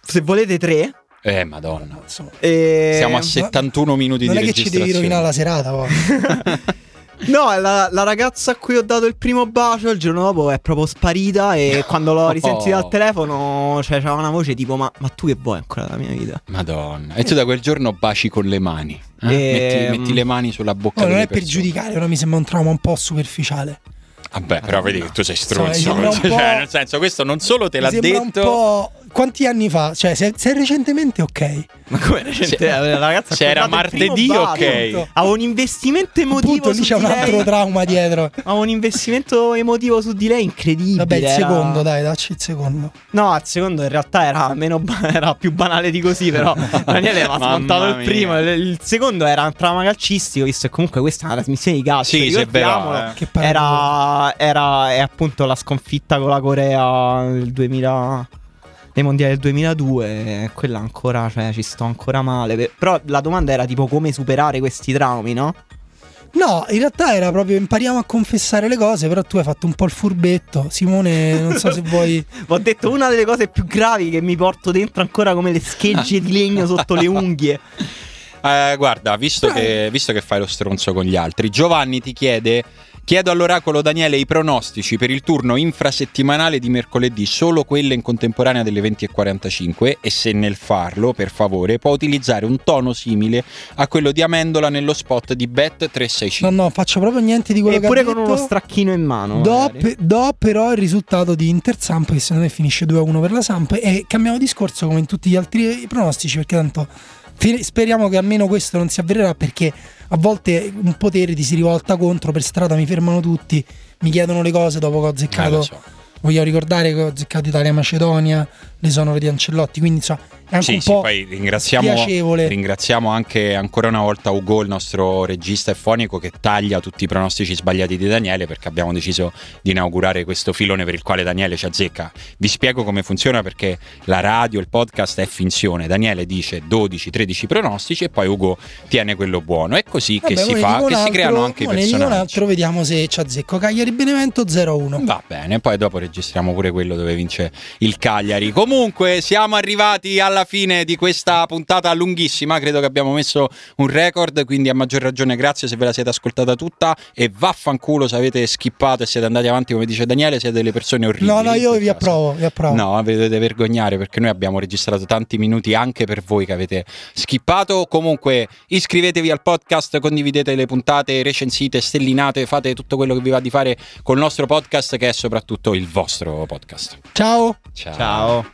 se volete tre. Eh, madonna. Insomma, E... Siamo a 71 minuti non di è che ci devi registrazione. rovinare la serata, poi. No, la, la ragazza a cui ho dato il primo bacio il giorno dopo è proprio sparita e quando l'ho risentita al telefono cioè, c'era una voce tipo ma, ma tu che vuoi ancora della mia vita? Madonna. E tu da quel giorno baci con le mani. eh? Ehm, Metti, metti le mani sulla bocca No, non delle è per persone. giudicare, però mi sembra un trauma un po' superficiale. Vabbè, però vedi che tu sei stronzo. po'- Cioè, nel senso, questo non solo te Mi l'ha detto. un po'. Quanti anni fa? Cioè, se, se recentemente, ok. Ma come recente? Se- la ragazza se ha era dato il primo martedì, ok. Avevo un investimento emotivo Appunto, lì c'è di un altro trauma dietro. Avevo un investimento emotivo su di lei incredibile. Vabbè, il era- secondo, dai, dacci il secondo. No, il secondo in realtà era, meno era più banale di così, però Daniele ha Mamma smontato il primo. Il, secondo era un trauma calcistico, visto che comunque questa è una trasmissione di calcio. Sì, se vero, eh. Era, era è appunto la sconfitta con la Corea del 2000 nei mondiali del 2002 e quella ancora cioè ci sto ancora male Per- però la domanda era tipo come superare questi traumi no? No, in realtà era proprio impariamo a confessare le cose, però tu hai fatto un po' il furbetto. Simone, non so se vuoi... ho detto una delle cose più gravi che mi porto dentro ancora come le schegge di legno sotto le unghie Eh, guarda, visto che, visto che fai lo stronzo con gli altri, Giovanni ti chiede Chiedo all'oracolo Daniele i pronostici per il turno infrasettimanale di mercoledì, solo quelle in contemporanea delle 20.45 e se nel farlo, per favore, può utilizzare un tono simile a quello di Amendola nello spot di Bet 365. No, no, faccio proprio niente di quello che Eppure con uno stracchino in mano. Do, pe- do però il risultato di Inter Samp che secondo me finisce 2-1 per la Samp e cambiamo discorso come in tutti gli altri pronostici perché tanto fi- speriamo che almeno questo non si avvererà perché a volte un potere ti si rivolta contro, per strada mi fermano tutti, mi chiedono le cose dopo che ho Eh, azzeccato lo so. Voglio ricordare che ho azzeccato Italia-Macedonia, l'esonero di Ancellotti, quindi insomma è anche Sì, un sì, po' poi ringraziamo, spiacevole. ringraziamo anche ancora una volta Ugo, il nostro regista e fonico, che taglia tutti i pronostici sbagliati di Daniele perché abbiamo deciso di inaugurare questo filone per il quale Daniele ci azzecca. Vi spiego come funziona perché la radio, il podcast è finzione. Daniele dice 12-13 pronostici e poi Ugo tiene quello buono. È così che Vabbè, si mo ne fa, che un si creano altro, anche i dico un personaggi. altro, vediamo se ci azzecco. Cagliari Benevento 0-1. Va bene, poi dopo registriamo pure quello dove vince il Cagliari. Comunque, siamo arrivati alla fine di questa puntata lunghissima. Credo che abbiamo messo un record. Quindi, a maggior ragione, grazie se ve la siete ascoltata tutta. E vaffanculo se avete skippato e siete andati avanti, come dice Daniele. Siete delle persone orribili. No, no, io vi approvo, vi approvo. No, vi dovete vergognare perché noi abbiamo registrato tanti minuti anche per voi che avete skippato. Comunque, iscrivetevi al podcast, condividete le puntate, recensite, stellinate, fate tutto quello che vi va di fare col nostro podcast, che è soprattutto il vostro podcast. Ciao. Ciao. Ciao.